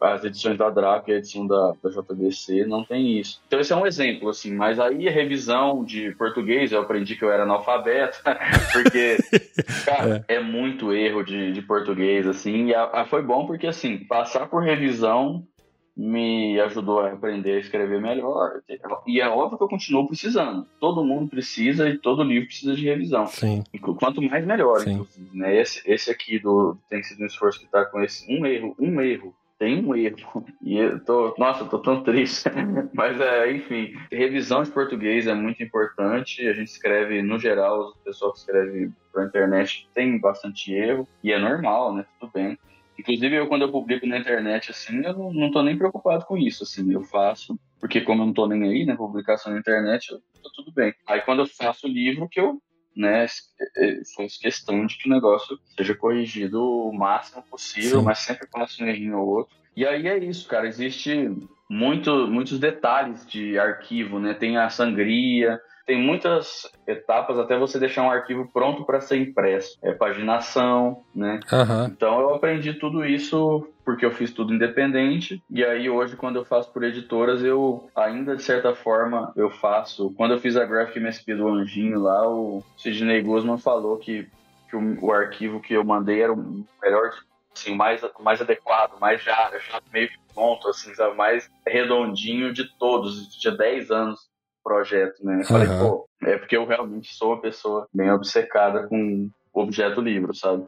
as edições da Draco e a edição da, da JBC não tem isso. Então esse é um exemplo, assim, mas aí a revisão de português, eu aprendi que eu era analfabeto, porque, cara, é. muito erro de, de português, assim, e a, a foi bom porque, assim, passar por revisão me ajudou a aprender a escrever melhor. E é óbvio que eu continuo precisando. Todo mundo precisa e todo livro precisa de revisão. Sim. Quanto mais, melhor, Sim. inclusive. Né? Esse, esse aqui do, tem sido um esforço que está com esse um erro, um erro tem um erro. E eu tô, nossa, eu tô tão triste. Mas é, enfim, revisão de português é muito importante. A gente escreve, no geral, o pessoal que escreve pra internet tem bastante erro. E é normal, né? Tudo bem. Inclusive, eu, quando eu publico na internet, assim, eu não, não tô nem preocupado com isso, assim, eu faço, porque como eu não tô nem aí, né, publicação na internet, eu tô tudo bem. Aí, quando eu faço o livro, que eu, né, faço questão de que o negócio seja corrigido o máximo possível, Sim. mas sempre passa um errinho ou outro. E aí é isso, cara, existe muito, muitos detalhes de arquivo, né, tem a sangria, tem muitas etapas até você deixar um arquivo pronto para ser impresso. É paginação, né? Aham. Então eu aprendi tudo isso porque eu fiz tudo independente. E aí hoje, quando eu faço por editoras, eu ainda de certa forma eu faço. Quando eu fiz a Graphic MSP do Anjinho lá, o Sidney Guzman falou que, que o, o arquivo que eu mandei era o melhor, assim, mais, mais adequado, mais já, já meio que ponto, assim, sabe? mais redondinho de todos. Tinha 10 anos projeto, né? Eu falei, Aham. pô, é porque eu realmente sou uma pessoa bem obcecada com objeto livro, sabe?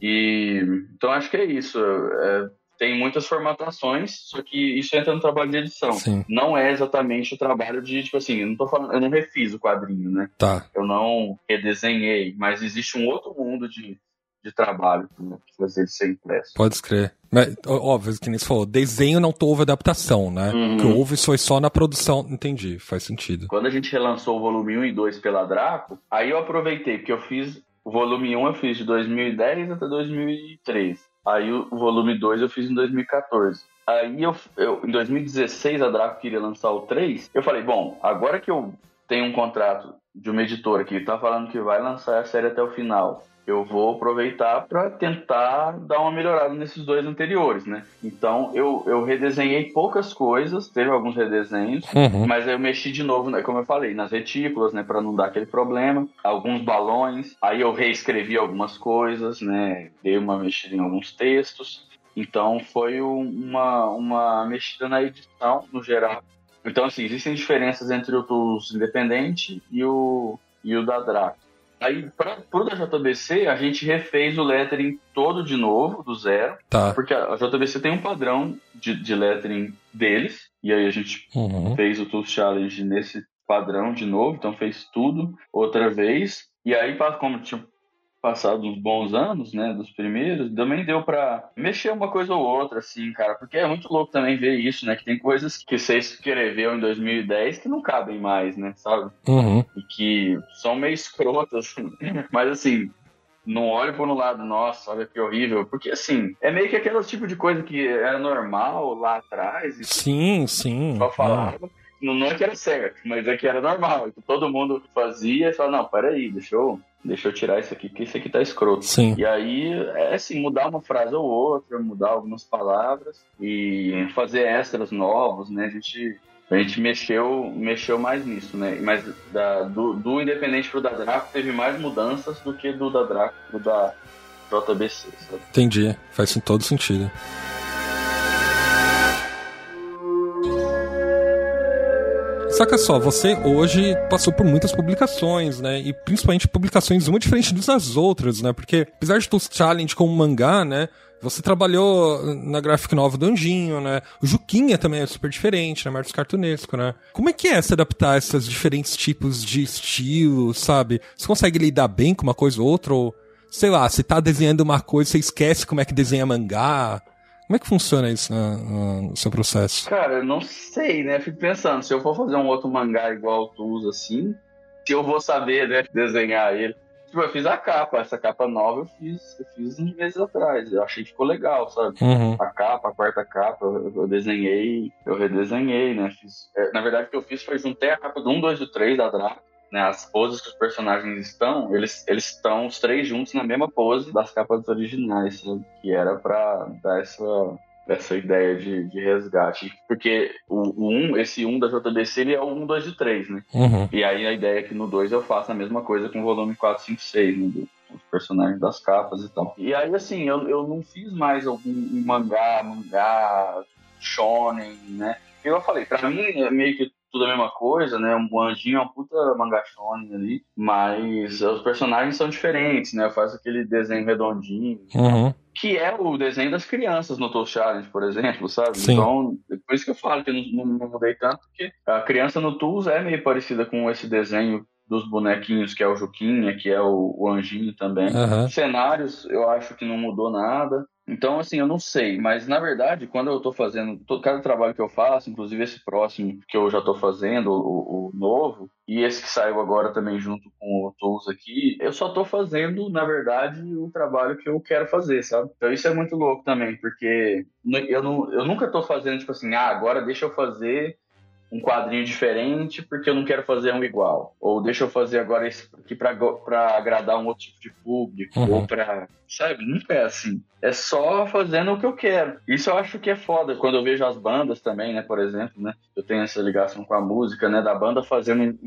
E então acho que é isso. É, tem muitas formatações, só que isso entra no trabalho de edição. Sim. Não é exatamente o trabalho de, tipo assim, eu não tô falando, eu não refiz o quadrinho, né? Tá. Eu não redesenhei, mas existe um outro mundo de, de trabalho para fazer ser impresso. Pode escrever. Mas, óbvio, que nem você falou, desenho não houve adaptação, né? Uhum. O que houve foi só na produção. Entendi, faz sentido. Quando a gente relançou o volume 1 e 2 pela Draco, aí eu aproveitei, porque eu fiz o volume 1 eu fiz de 2010 até 2003. Aí o volume 2 eu fiz em 2014. Aí eu, eu em 2016 a Draco queria lançar o 3. Eu falei, bom, agora que eu tenho um contrato de uma editora que tá falando que vai lançar a série até o final, eu vou aproveitar para tentar dar uma melhorada nesses dois anteriores, né? Então eu, eu redesenhei poucas coisas, teve alguns redesenhos, Uhum. mas eu mexi de novo, né, como eu falei, nas retículas, né, para não dar aquele problema. Alguns balões. Aí eu reescrevi algumas coisas, né, dei uma mexida em alguns textos. Então foi um- uma, uma mexida na edição, no geral. Então, assim, existem diferenças entre o Tools independente e o, e o da Draco. Aí, para pro da JBC, a gente refez o lettering todo de novo, do zero. Tá. Porque a JBC tem um padrão de, de lettering deles. E aí a gente Uhum. fez o Tools Challenge nesse padrão de novo, então fez tudo outra vez. E aí, como tinha passado uns bons anos, né, dos primeiros, também deu pra mexer uma coisa ou outra, assim, cara, porque é muito louco também ver isso, né, que tem coisas que você escreveu em 2010 que não cabem mais, né, sabe? Uhum. E que são meio escrotas, mas assim, não olho por um lado, nossa, olha que horrível, porque assim, é meio que aquele tipo de coisa que era normal lá atrás Sim, sim. só falava. Não, não é que era certo, mas é que era normal. Então, todo mundo fazia e falava, não, peraí, deixa eu, deixa eu tirar isso aqui, que isso aqui tá escroto. Sim. E aí, é assim, mudar uma frase ou outra, mudar algumas palavras e fazer extras novos, né? A gente, a gente mexeu, mexeu mais nisso, né? Mas da, do, do Independente pro da Draco teve mais mudanças do que do da Draco pro da JBC, sabe? Entendi. Faz todo sentido. Saca só, você hoje passou por muitas publicações, né? E principalmente publicações uma diferente das outras, né? Porque apesar de Toast Challenge como mangá, né? Você trabalhou na graphic novel do Anjinho, né? O Juquinha também é super diferente, né? Marcos Cartunesco, né? Como é que é se adaptar a esses diferentes tipos de estilo, sabe? Você consegue lidar bem com uma coisa ou outra? Ou, sei lá, você tá desenhando uma coisa, você esquece como é que desenha mangá? Como é que funciona isso na- na- no seu processo? Cara, eu não sei, né? Fico pensando, se eu for fazer um outro mangá igual tu usa assim, se eu vou saber, né, desenhar ele. Tipo, eu fiz a capa, essa capa nova eu fiz, eu fiz uns meses atrás. Eu achei que ficou legal, sabe? Uhum. A capa, a quarta capa, eu, eu desenhei, eu redesenhei, né? Fiz, é, na verdade, o que eu fiz foi juntei a capa do 1, 2 e 3 da Draco, né? As poses que os personagens estão, eles, eles estão os três juntos na mesma pose das capas originais, sabe? Que era pra dar essa essa ideia de, de resgate. Porque o, o 1, esse 1 da JBC, ele é o 1, 2 e 3, né? Uhum. E aí a ideia é que no 2 eu faço a mesma coisa com o volume 4, 5, 6, né? Do, os personagens das capas e tal. E aí, assim, eu, eu não fiz mais algum um mangá, mangá, shonen, né? Eu falei, pra mim é meio que tudo a mesma coisa, né? Um anjinho é uma puta mangá shonen ali, mas os personagens são diferentes, né? Faço aquele desenho redondinho, Uhum. que é o desenho das crianças no Tool Challenge, por exemplo, sabe? Sim. Então, é por isso que eu falo que eu não, não- mudei tanto, porque a criança no Tools é meio parecida com esse desenho dos bonequinhos, que é o Juquinha, que é o, o Anjinho também. Aham. Cenários, eu acho que não mudou nada. Então, assim, eu não sei, mas na verdade, quando eu tô fazendo, todo, cada trabalho que eu faço, inclusive esse próximo que eu já tô fazendo, o, o novo, e esse que saiu agora também junto com o Tools aqui, eu só tô fazendo, na verdade, o trabalho que eu quero fazer, sabe? Então isso é muito louco também, porque eu, não, eu nunca tô fazendo, tipo assim, ah, agora deixa eu fazer um quadrinho diferente porque eu não quero fazer um igual. Ou deixa eu fazer agora esse aqui pra agradar um outro tipo de público. Uhum. Ou pra. Sabe? Nunca é assim. É só fazendo o que eu quero. Isso eu acho que é foda. Quando eu vejo as bandas também, né? Por exemplo, né? Eu tenho essa ligação com a música, né? Da banda fazendo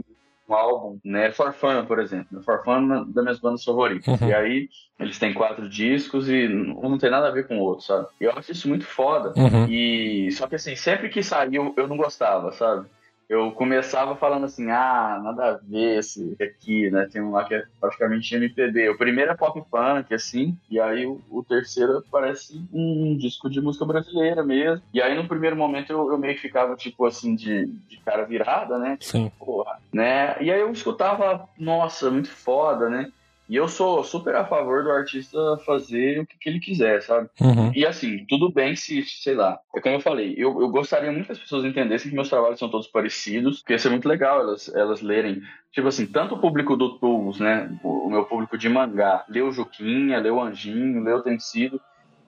um- um álbum, né? Forfana, por exemplo. Forfana é uma das minhas bandas favoritas. Uhum. E aí, eles têm quatro discos e um não tem nada a ver com o outro, sabe? E eu acho isso muito foda. Uhum. E só que assim, sempre que saiu, eu não gostava, sabe? Eu começava falando assim, ah, nada a ver esse aqui, né? Tem um lá que é praticamente MPB. O primeiro é pop punk, assim, e aí o, o terceiro parece um disco de música brasileira mesmo. E aí no primeiro momento eu, eu meio que ficava, tipo assim, de, de cara virada, né? Sim. porra, né? E aí eu escutava, nossa, muito foda, né? E eu sou super a favor do artista fazer o que, que ele quiser, sabe? Uhum. E assim, tudo bem se, sei lá, é como eu falei, eu, eu gostaria muito que as pessoas entendessem que meus trabalhos são todos parecidos, porque ia ser muito legal elas, elas lerem. Tipo assim, tanto o público do Tools, né? O, o meu público de mangá, o Juquinha, o Anjinho, o Tencido,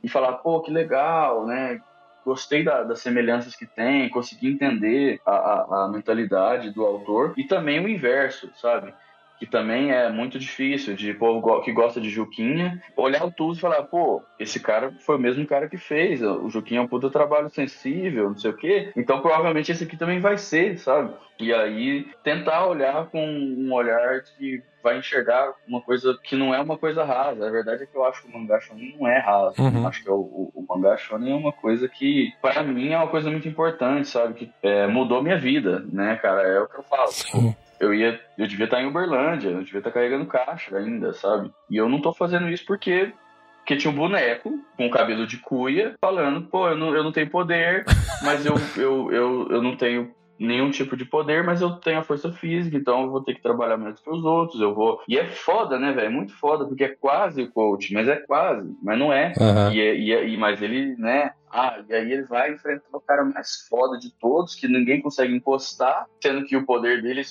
e falar, pô, que legal, né? Gostei da- das semelhanças que tem, consegui entender a, a, a mentalidade do autor, e também o inverso, sabe? Que também é muito difícil, de povo que gosta de Juquinha, olhar o Tuz e falar, pô, esse cara foi o mesmo cara que fez, o Juquinha é um puta trabalho sensível, não sei o quê, então provavelmente esse aqui também vai ser, sabe? E aí tentar olhar com um olhar que vai enxergar uma coisa que não é uma coisa rasa. A verdade é que eu acho que o mangá shonen não é raso. Uhum. Eu acho que o, o, o mangá shonen é uma coisa que, para mim, é uma coisa muito importante, sabe? Que é, mudou minha vida, né, cara? É o que eu falo. Sim. Eu ia, eu devia estar em Uberlândia, eu devia estar carregando caixa ainda, sabe? E eu não tô fazendo isso porque porque tinha um boneco com cabelo de cuia falando, pô, eu não, eu não tenho poder, mas eu, eu, eu, eu não tenho nenhum tipo de poder, mas eu tenho a força física, então eu vou ter que trabalhar menos que os outros, eu vou... E é foda, né, velho? É muito foda, porque é quase o coach, mas é quase, mas não é. Aham. E, é- e, é- e- mas ele, né? Ah, e aí ele vai enfrentar o cara mais foda de todos, que ninguém consegue encostar, sendo que o poder dele é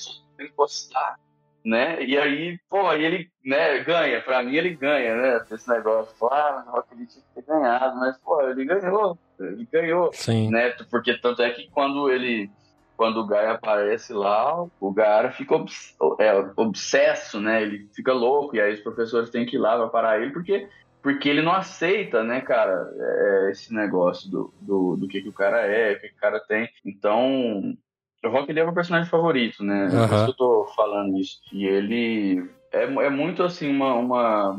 encostar, né? E aí, pô, aí ele, né, ganha. Pra mim ele ganha, né? Esse negócio. Ah, o Rock Lee tinha que ter ganhado, mas, pô, ele ganhou. Ele ganhou Sim. né? Porque tanto é que quando ele quando o Gaia aparece lá, o Gaara fica obs- é, obsesso, né? Ele fica louco e aí os professores têm que ir lá para parar ele porque porque ele não aceita, né, cara, é, esse negócio do, do, do que, que o cara é, o que, que o cara tem. Então, o Rock ele é meu personagem favorito, né? É por isso que eu tô falando isso. E ele é, é muito assim uma, uma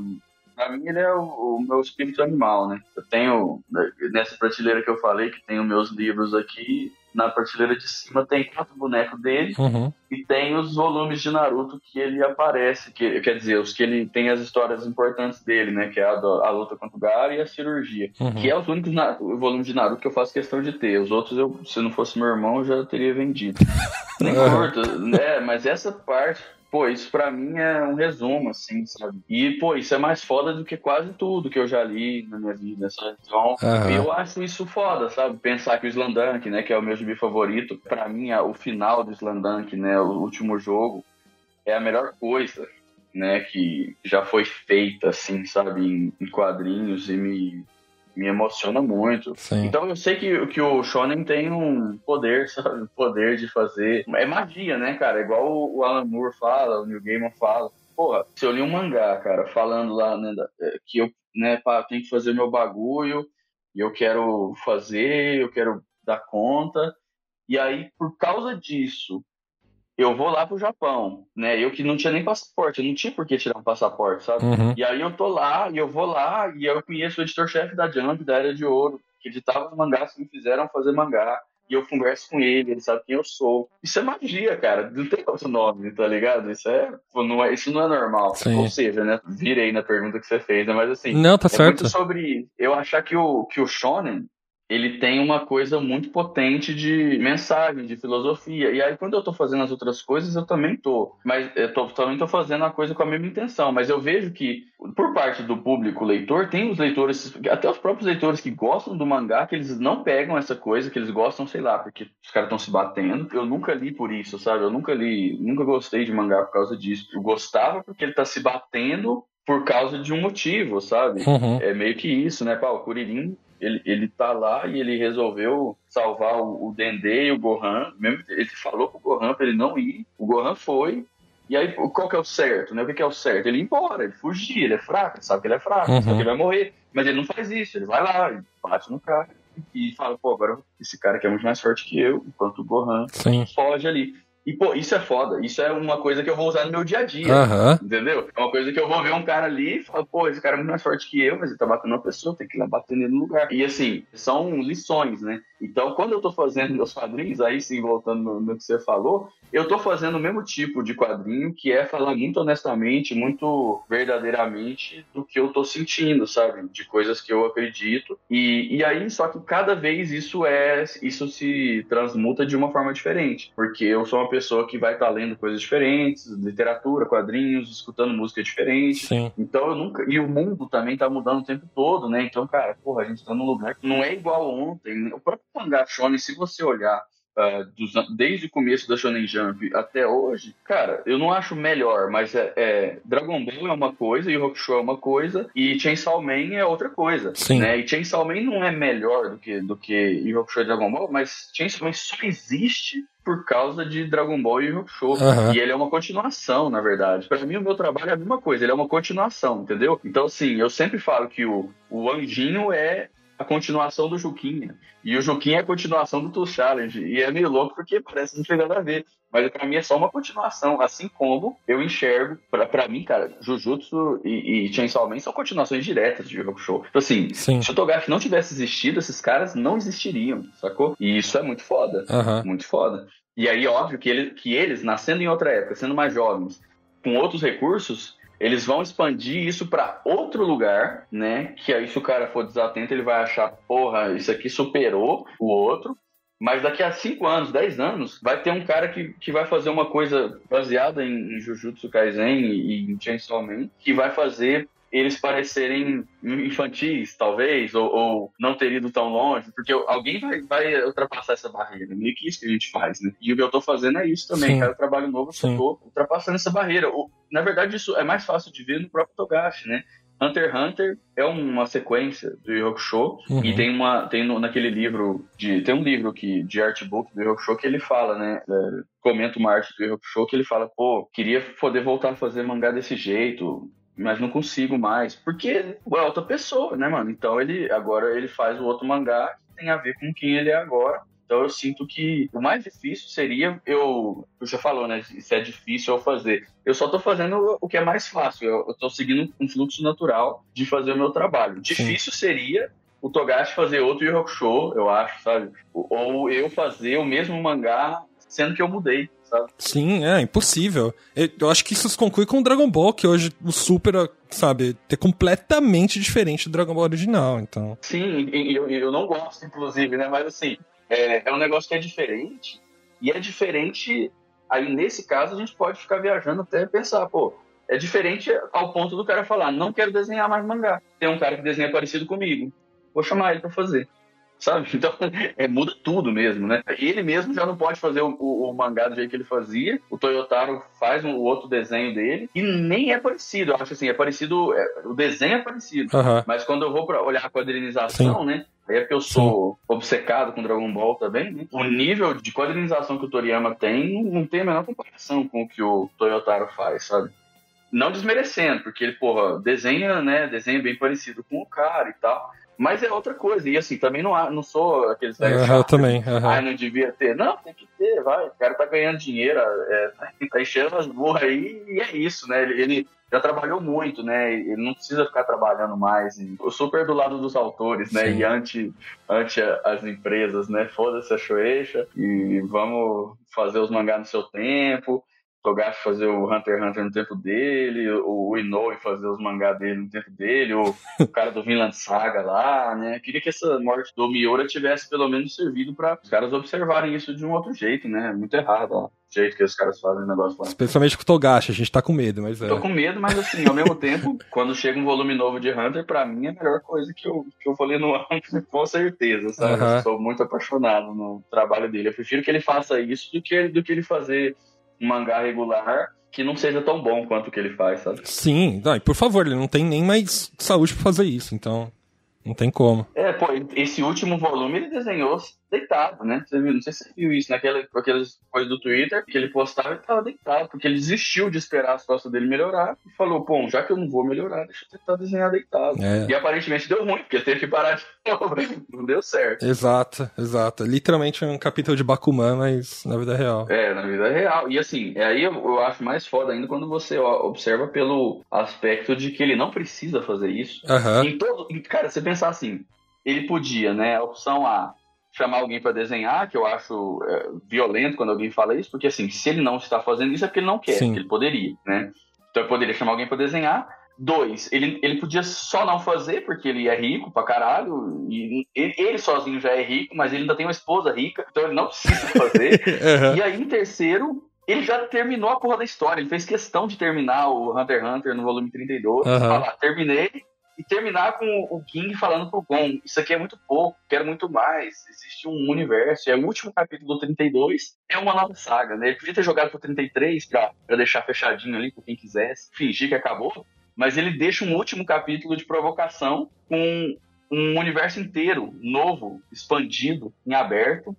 Pra mim, ele é o, o meu espírito animal, né? Eu tenho, nessa prateleira que eu falei, que os meus livros aqui, na prateleira de cima tem quatro bonecos dele Uhum. e tem os volumes de Naruto que ele aparece, que, quer dizer, os que ele tem as histórias importantes dele, né? Que é a, do- a luta contra o Gaara e a cirurgia. Uhum. Que é os únicos na- volumes de Naruto que eu faço questão de ter. Os outros, eu, se não fosse meu irmão, eu já teria vendido. Nem curto, né? Mas essa parte, pô, isso pra mim é um resumo, assim, sabe? E, pô, isso é mais foda do que quase tudo que eu já li na minha vida, sabe? Então, Aham. eu acho isso foda, sabe? Pensar que o Slandunk, né, que é o meu gibi favorito, pra mim, é o final do Slandunk, né, o último jogo, é a melhor coisa, né, que já foi feita, assim, sabe, em, em quadrinhos e me, me emociona muito. Sim. Então eu sei que, que o Shonen tem um poder, sabe? O poder de fazer. É magia, né, cara? Igual o Alan Moore fala, o Neil Gaiman fala. Porra, se eu li um mangá, cara, falando lá, né, é, que eu, né, pá, tenho que fazer meu bagulho, e eu quero fazer, eu quero dar conta. E aí, por causa disso, eu vou lá pro Japão, né? Eu que não tinha nem passaporte, eu não tinha por que tirar um passaporte, sabe? Uhum. E aí eu tô lá, e eu vou lá, e eu conheço o editor-chefe da Jump, da Era de Ouro, que editava os mangás que me fizeram fazer mangá. E eu converso com ele, ele sabe quem eu sou. Isso é magia, cara. Não tem outro nome, tá ligado? Isso é, não é, isso não é normal. Sim. Ou seja, né? Virei na pergunta que você fez, né? Mas assim, Não, tá é certo. sobre eu achar que o, que o Shonen ele tem uma coisa muito potente de mensagem, de filosofia. E aí, quando eu tô fazendo as outras coisas, eu também tô. Mas eu tô, também tô fazendo a coisa com a mesma intenção. Mas eu vejo que, por parte do público leitor, tem os leitores, até os próprios leitores que gostam do mangá, que eles não pegam essa coisa, que eles gostam, sei lá, porque os caras estão se batendo. Eu nunca li por isso, sabe? Eu nunca li, nunca gostei de mangá por causa disso. Eu gostava porque ele tá se batendo por causa de um motivo, sabe? Uhum. É meio que isso, né, Paulo? O Kuririn, ele, ele tá lá e ele resolveu salvar o, o Dendê e o Gohan. Mesmo, ele falou pro Gohan pra ele não ir. O Gohan foi. E aí, qual que é o certo, né? O que, que é o certo? Ele ir embora, ele fugir, ele é fraco, ele sabe que ele é fraco, Uhum. sabe que ele vai morrer. Mas ele não faz isso, ele vai lá, ele bate no cara e fala, pô, agora esse cara aqui é muito mais forte que eu, enquanto o Gohan Sim. foge ali. E, pô, isso é foda. Isso é uma coisa que eu vou usar no meu dia a dia. Aham. Entendeu? É uma coisa que eu vou ver um cara ali e falar, pô, esse cara é muito mais forte que eu, mas ele tá batendo uma pessoa, tem que ir lá bater nele no lugar. E assim, são lições, né? Então, quando eu tô fazendo meus quadrinhos, aí sim, voltando no, no que você falou, eu tô fazendo o mesmo tipo de quadrinho, que é falar muito honestamente, muito verdadeiramente do que eu tô sentindo, sabe? De coisas que eu acredito. E, e aí, só que cada vez isso é, isso se transmuta de uma forma diferente. Porque eu sou uma pessoa que vai estar lendo coisas diferentes, literatura, quadrinhos, escutando música diferente. Sim. Então eu nunca. E o mundo também tá mudando o tempo todo, né? Então, cara, porra, a gente tá num lugar que não é igual ontem. né? O próprio mangá Shonen, se você olhar ah, dos desde o começo da Shonen Jump até hoje, cara, eu não acho melhor, mas é, é- Dragon Ball é uma coisa, Yu Hakusho é uma coisa, e Chainsaw Man é outra coisa. Sim. Né? E Chainsaw Man não é melhor do que, do que Yu Hakusho e Dragon Ball, mas Chainsaw Man só existe por causa de Dragon Ball e Hakusho. Aham. E ele é uma continuação, na verdade. Pra mim, o meu trabalho é a mesma coisa, ele é uma continuação, entendeu? Então, assim, eu sempre falo que o, o Anjinho é a continuação do Juquinha. E o Juquinha é a continuação do Tool Challenge. E é meio louco porque parece que não tem nada a ver. Mas pra mim é só uma continuação. Assim como eu enxergo, pra, pra mim, cara, Jujutsu e, e Chainsaw Man são continuações diretas de Yu Hakusho. Então, assim, Sim. se o Togashi não tivesse existido, esses caras não existiriam, sacou? E isso é muito foda. Aham. Muito foda. E aí, óbvio que, ele, que eles, nascendo em outra época, sendo mais jovens, com outros recursos, eles vão expandir isso pra outro lugar, né? Que aí, se o cara for desatento, ele vai achar, porra, isso aqui superou o outro. Mas daqui a 5 anos, 10 anos, vai ter um cara que, que vai fazer uma coisa baseada em, em Jujutsu Kaisen e, e em Chainsaw Man, que vai fazer eles parecerem infantis, talvez, ou, ou não ter ido tão longe, porque alguém vai, vai ultrapassar essa barreira. Meio que isso que a gente faz, né? E o que eu tô fazendo é isso também. Sim. Cada trabalho novo, eu tô ultrapassando essa barreira. O- na verdade, isso é mais fácil de ver no próprio Togashi, né? Hunter x Hunter é uma sequência do Yu Uhum. e tem uma tem no- naquele livro de tem um livro que de artbook do Yu que ele fala, né? é, comenta uma arte do Yu que ele fala, pô, queria poder voltar a fazer mangá desse jeito, mas não consigo mais, porque é outra pessoa, né, mano? Então ele agora ele faz o outro mangá que tem a ver com quem ele é agora. Então eu sinto que o mais difícil seria eu. Você falou, né? Se é difícil eu fazer. Eu só tô fazendo o que é mais fácil. Eu, eu tô seguindo um fluxo natural de fazer o meu trabalho. Difícil seria o Togashi fazer outro Yu Hakusho, eu acho, sabe? Ou eu fazer o mesmo mangá, sendo que eu mudei, sabe? Sim, é impossível. Eu, acho que isso se conclui com o Dragon Ball, que hoje o Super, sabe, é completamente diferente do Dragon Ball original, então. Sim, eu, eu não gosto, inclusive, né? Mas assim, é, é um negócio que é diferente. E é diferente. Aí, nesse caso, a gente pode ficar viajando até pensar, pô, é diferente ao ponto do cara falar, não quero desenhar mais mangá. Tem um cara que desenha parecido comigo. Vou chamar ele pra fazer. Sabe? Então, é, muda tudo mesmo, né? Ele mesmo já não pode fazer o, o, o, mangá do jeito que ele fazia. O Toyotaro faz um, o outro desenho dele e nem é parecido. Eu acho assim, é parecido. É, o desenho é parecido. Aham. Mas quando eu vou pra olhar a quadrinização, né? Aí é porque eu sou obcecado com Dragon Ball também, né? O nível de quadrinização que o Toriyama tem não tem a menor comparação com o que o Toyotaro faz, sabe? Não desmerecendo, porque ele, porra, desenha, né? Desenha bem parecido com o cara e tal. Mas é outra coisa. E assim, também não, há- não sou aqueles Aham, eu também. Ai, não devia ter. Não, tem que ter, vai. O cara tá ganhando dinheiro, é, tá enchendo as burras aí e é isso, né? Ele, ele já trabalhou muito, né? Ele não precisa ficar trabalhando mais. Eu super do lado dos autores, né? Sim. E anti, anti as empresas, né? Foda-se a Shueisha e vamos fazer os mangás no seu tempo. Togashi fazer o Hunter x Hunter no tempo dele, o Inoue fazer os mangás dele no tempo dele, o, o cara do Vinland Saga lá, né? Queria que essa morte do Miura tivesse pelo menos servido para os caras observarem isso de um outro jeito, né? Muito errado, ó, o jeito que os caras fazem o negócio lá. Especialmente com o Togashi, a gente tá com medo, mas é. Tô com medo, mas assim, ao mesmo tempo, quando chega um volume novo de Hunter, pra mim é a melhor coisa que eu, que eu vou ler no ano, com certeza, sabe? Sou muito apaixonado no trabalho dele. Eu prefiro que ele faça isso do que, do que ele fazer mangá regular que não seja tão bom quanto o que ele faz, sabe? Sim, não, e por favor, ele não tem nem mais saúde pra fazer isso, então não tem como. É, pô, esse último volume ele desenhou deitado, né? Você viu, não sei se você viu isso naquela com aquelas coisas do Twitter, que ele postava e tava deitado, porque ele desistiu de esperar a situação dele melhorar e falou, pô, já que eu não vou melhorar, deixa eu tentar desenhar deitado. É. E aparentemente deu ruim, porque teve que parar de novo. Não deu certo. Exato, exato. Literalmente um capítulo de Bakuman, mas na vida real. É, na vida real. E assim, é aí eu, eu acho mais foda ainda quando você ó, observa pelo aspecto de que ele não precisa fazer isso. Aham. Em todo, em- cara, você pensar assim, ele podia, né? A opção A, chamar alguém pra desenhar, que eu acho é, violento quando alguém fala isso, porque assim, se ele não está fazendo isso é porque ele não quer, Sim. que ele poderia, né? Então ele poderia chamar alguém pra desenhar. Dois, ele, ele podia só não fazer, porque ele é rico pra caralho, e ele, ele sozinho já é rico, mas ele ainda tem uma esposa rica, então ele não precisa fazer. Aham. E aí, em terceiro, ele já terminou a porra da história. Ele fez questão de terminar o Hunter x Hunter no volume 32. Aham. Falar, terminei. E terminar com o King falando pro Gon, isso aqui é muito pouco, quero muito mais. Existe um universo. E aí, o último capítulo do 32 é uma nova saga, né? Ele podia ter jogado pro 33 pra, pra deixar fechadinho ali pra quem quisesse, fingir que acabou. Mas ele deixa um último capítulo de provocação com um universo inteiro, novo, expandido, em aberto,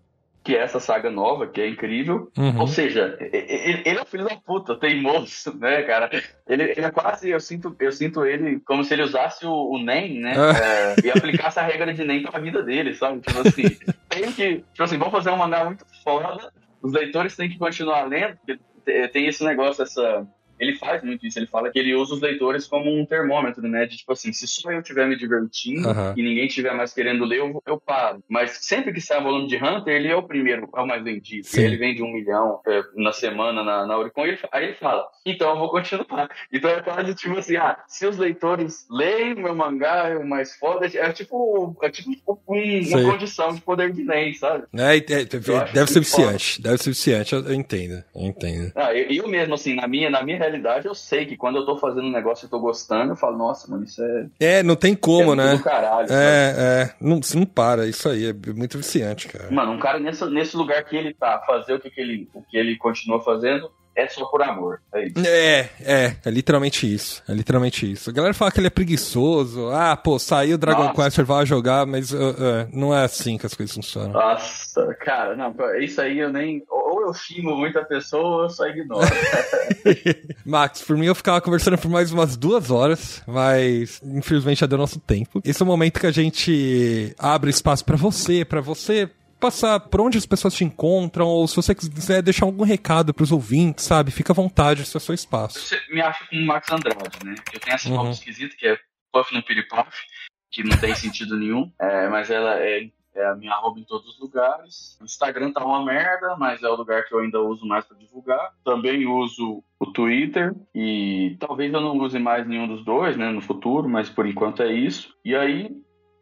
que é essa saga nova, que é incrível. Uhum. Ou seja, ele, ele é um filho da puta, teimoso, né, cara? Ele, ele é quase, eu sinto, eu sinto ele como se ele usasse o, o NEM, né? é, e aplicasse a regra de NEM pra vida dele, sabe? Tipo assim, tem que. Tipo assim, vamos fazer um mangá muito foda, os leitores têm que continuar lendo, porque te- tem esse negócio, essa. Ele faz muito isso, ele fala que ele usa os leitores como um termômetro, né? De tipo assim, se só eu estiver me divertindo Aham. e ninguém estiver mais querendo ler, eu, eu paro. Mas sempre que sai um volume de Hunter, ele é o primeiro, é o mais vendido. Sim. Ele vende um milhão é, na semana na, na Oricon, ele, aí ele fala, então eu vou continuar. Então é quase tipo assim, ah, se os leitores leem o meu mangá, é o mais foda, é tipo, é tipo um- uma condição de poder de NEM, sabe? É, é, deve ser viciante, deve ser viciante, eu, eu entendo, eu entendo. Ah, eu, eu mesmo, assim, na minha, na minha realidade, eu sei que quando eu tô fazendo um negócio e tô gostando, eu falo, nossa, mano, isso é, É, não tem como, é né? caralho. É, é, não, não para, isso aí é muito viciante, cara. Mano, um cara nesse, nesse lugar que ele tá, fazer o que, que ele, o que ele continua fazendo é só por amor. É isso. É, é, é literalmente isso. É literalmente isso. A galera fala que ele é preguiçoso. Ah, pô, saiu o Dragon Nossa. Quest, vai jogar, mas uh, uh, não é assim que as coisas funcionam. Nossa, cara, não, isso aí eu nem. Ou eu xingo muita pessoa eu só ignoro. Max, por mim eu ficava conversando por mais umas duas horas, mas infelizmente já deu nosso tempo. Esse é o momento que a gente abre espaço pra você, pra você passar por onde as pessoas te encontram, ou se você quiser deixar algum recado pros ouvintes, sabe? Fica à vontade, esse é o seu espaço. Você me acha como Max Andrade, né? Eu tenho essa Uhum. esquisita que é Puff no Piripaf, que não tem sentido nenhum, é, mas ela é, é a minha arroba em todos os lugares. O Instagram tá uma merda, mas é o lugar que eu ainda uso mais para divulgar. Também uso o Twitter e talvez eu não use mais nenhum dos dois, né, no futuro, mas por enquanto é isso. E aí,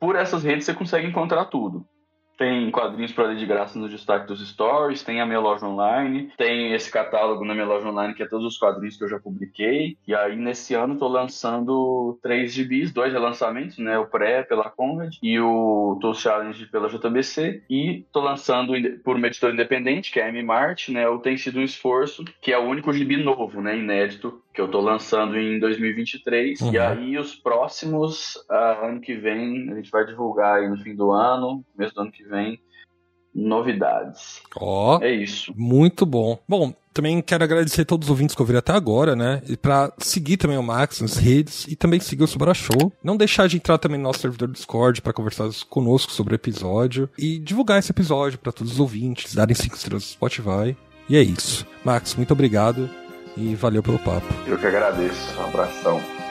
por essas redes você consegue encontrar tudo. Tem quadrinhos para ler de graça no destaque dos stories, tem a minha loja online, tem esse catálogo na minha loja online que é todos os quadrinhos que eu já publiquei. E aí nesse ano estou lançando três gibis, dois relançamentos, né? O pré pela Conrad e o Tools Challenge pela JBC. E estou lançando por uma editora independente, que é a M-Mart, né? O Tem Sido um Esforço, que é o único gibi novo, né? Inédito, que eu estou lançando em 2023. Uhum. E aí os próximos, uh, ano que vem, a gente vai divulgar aí no fim do ano, começo do ano que vem, novidades. Ó. Oh, é isso. Muito bom. Bom, também quero agradecer a todos os ouvintes que ouviram até agora, né? E pra seguir também o Max nas redes e também seguir o Subara Show. Não deixar de entrar também no nosso servidor Discord para conversar conosco sobre o episódio e divulgar esse episódio para todos os ouvintes, darem cinco estrelas no Spotify. E é isso. Max, muito obrigado e valeu pelo papo. Eu que agradeço. Um abração.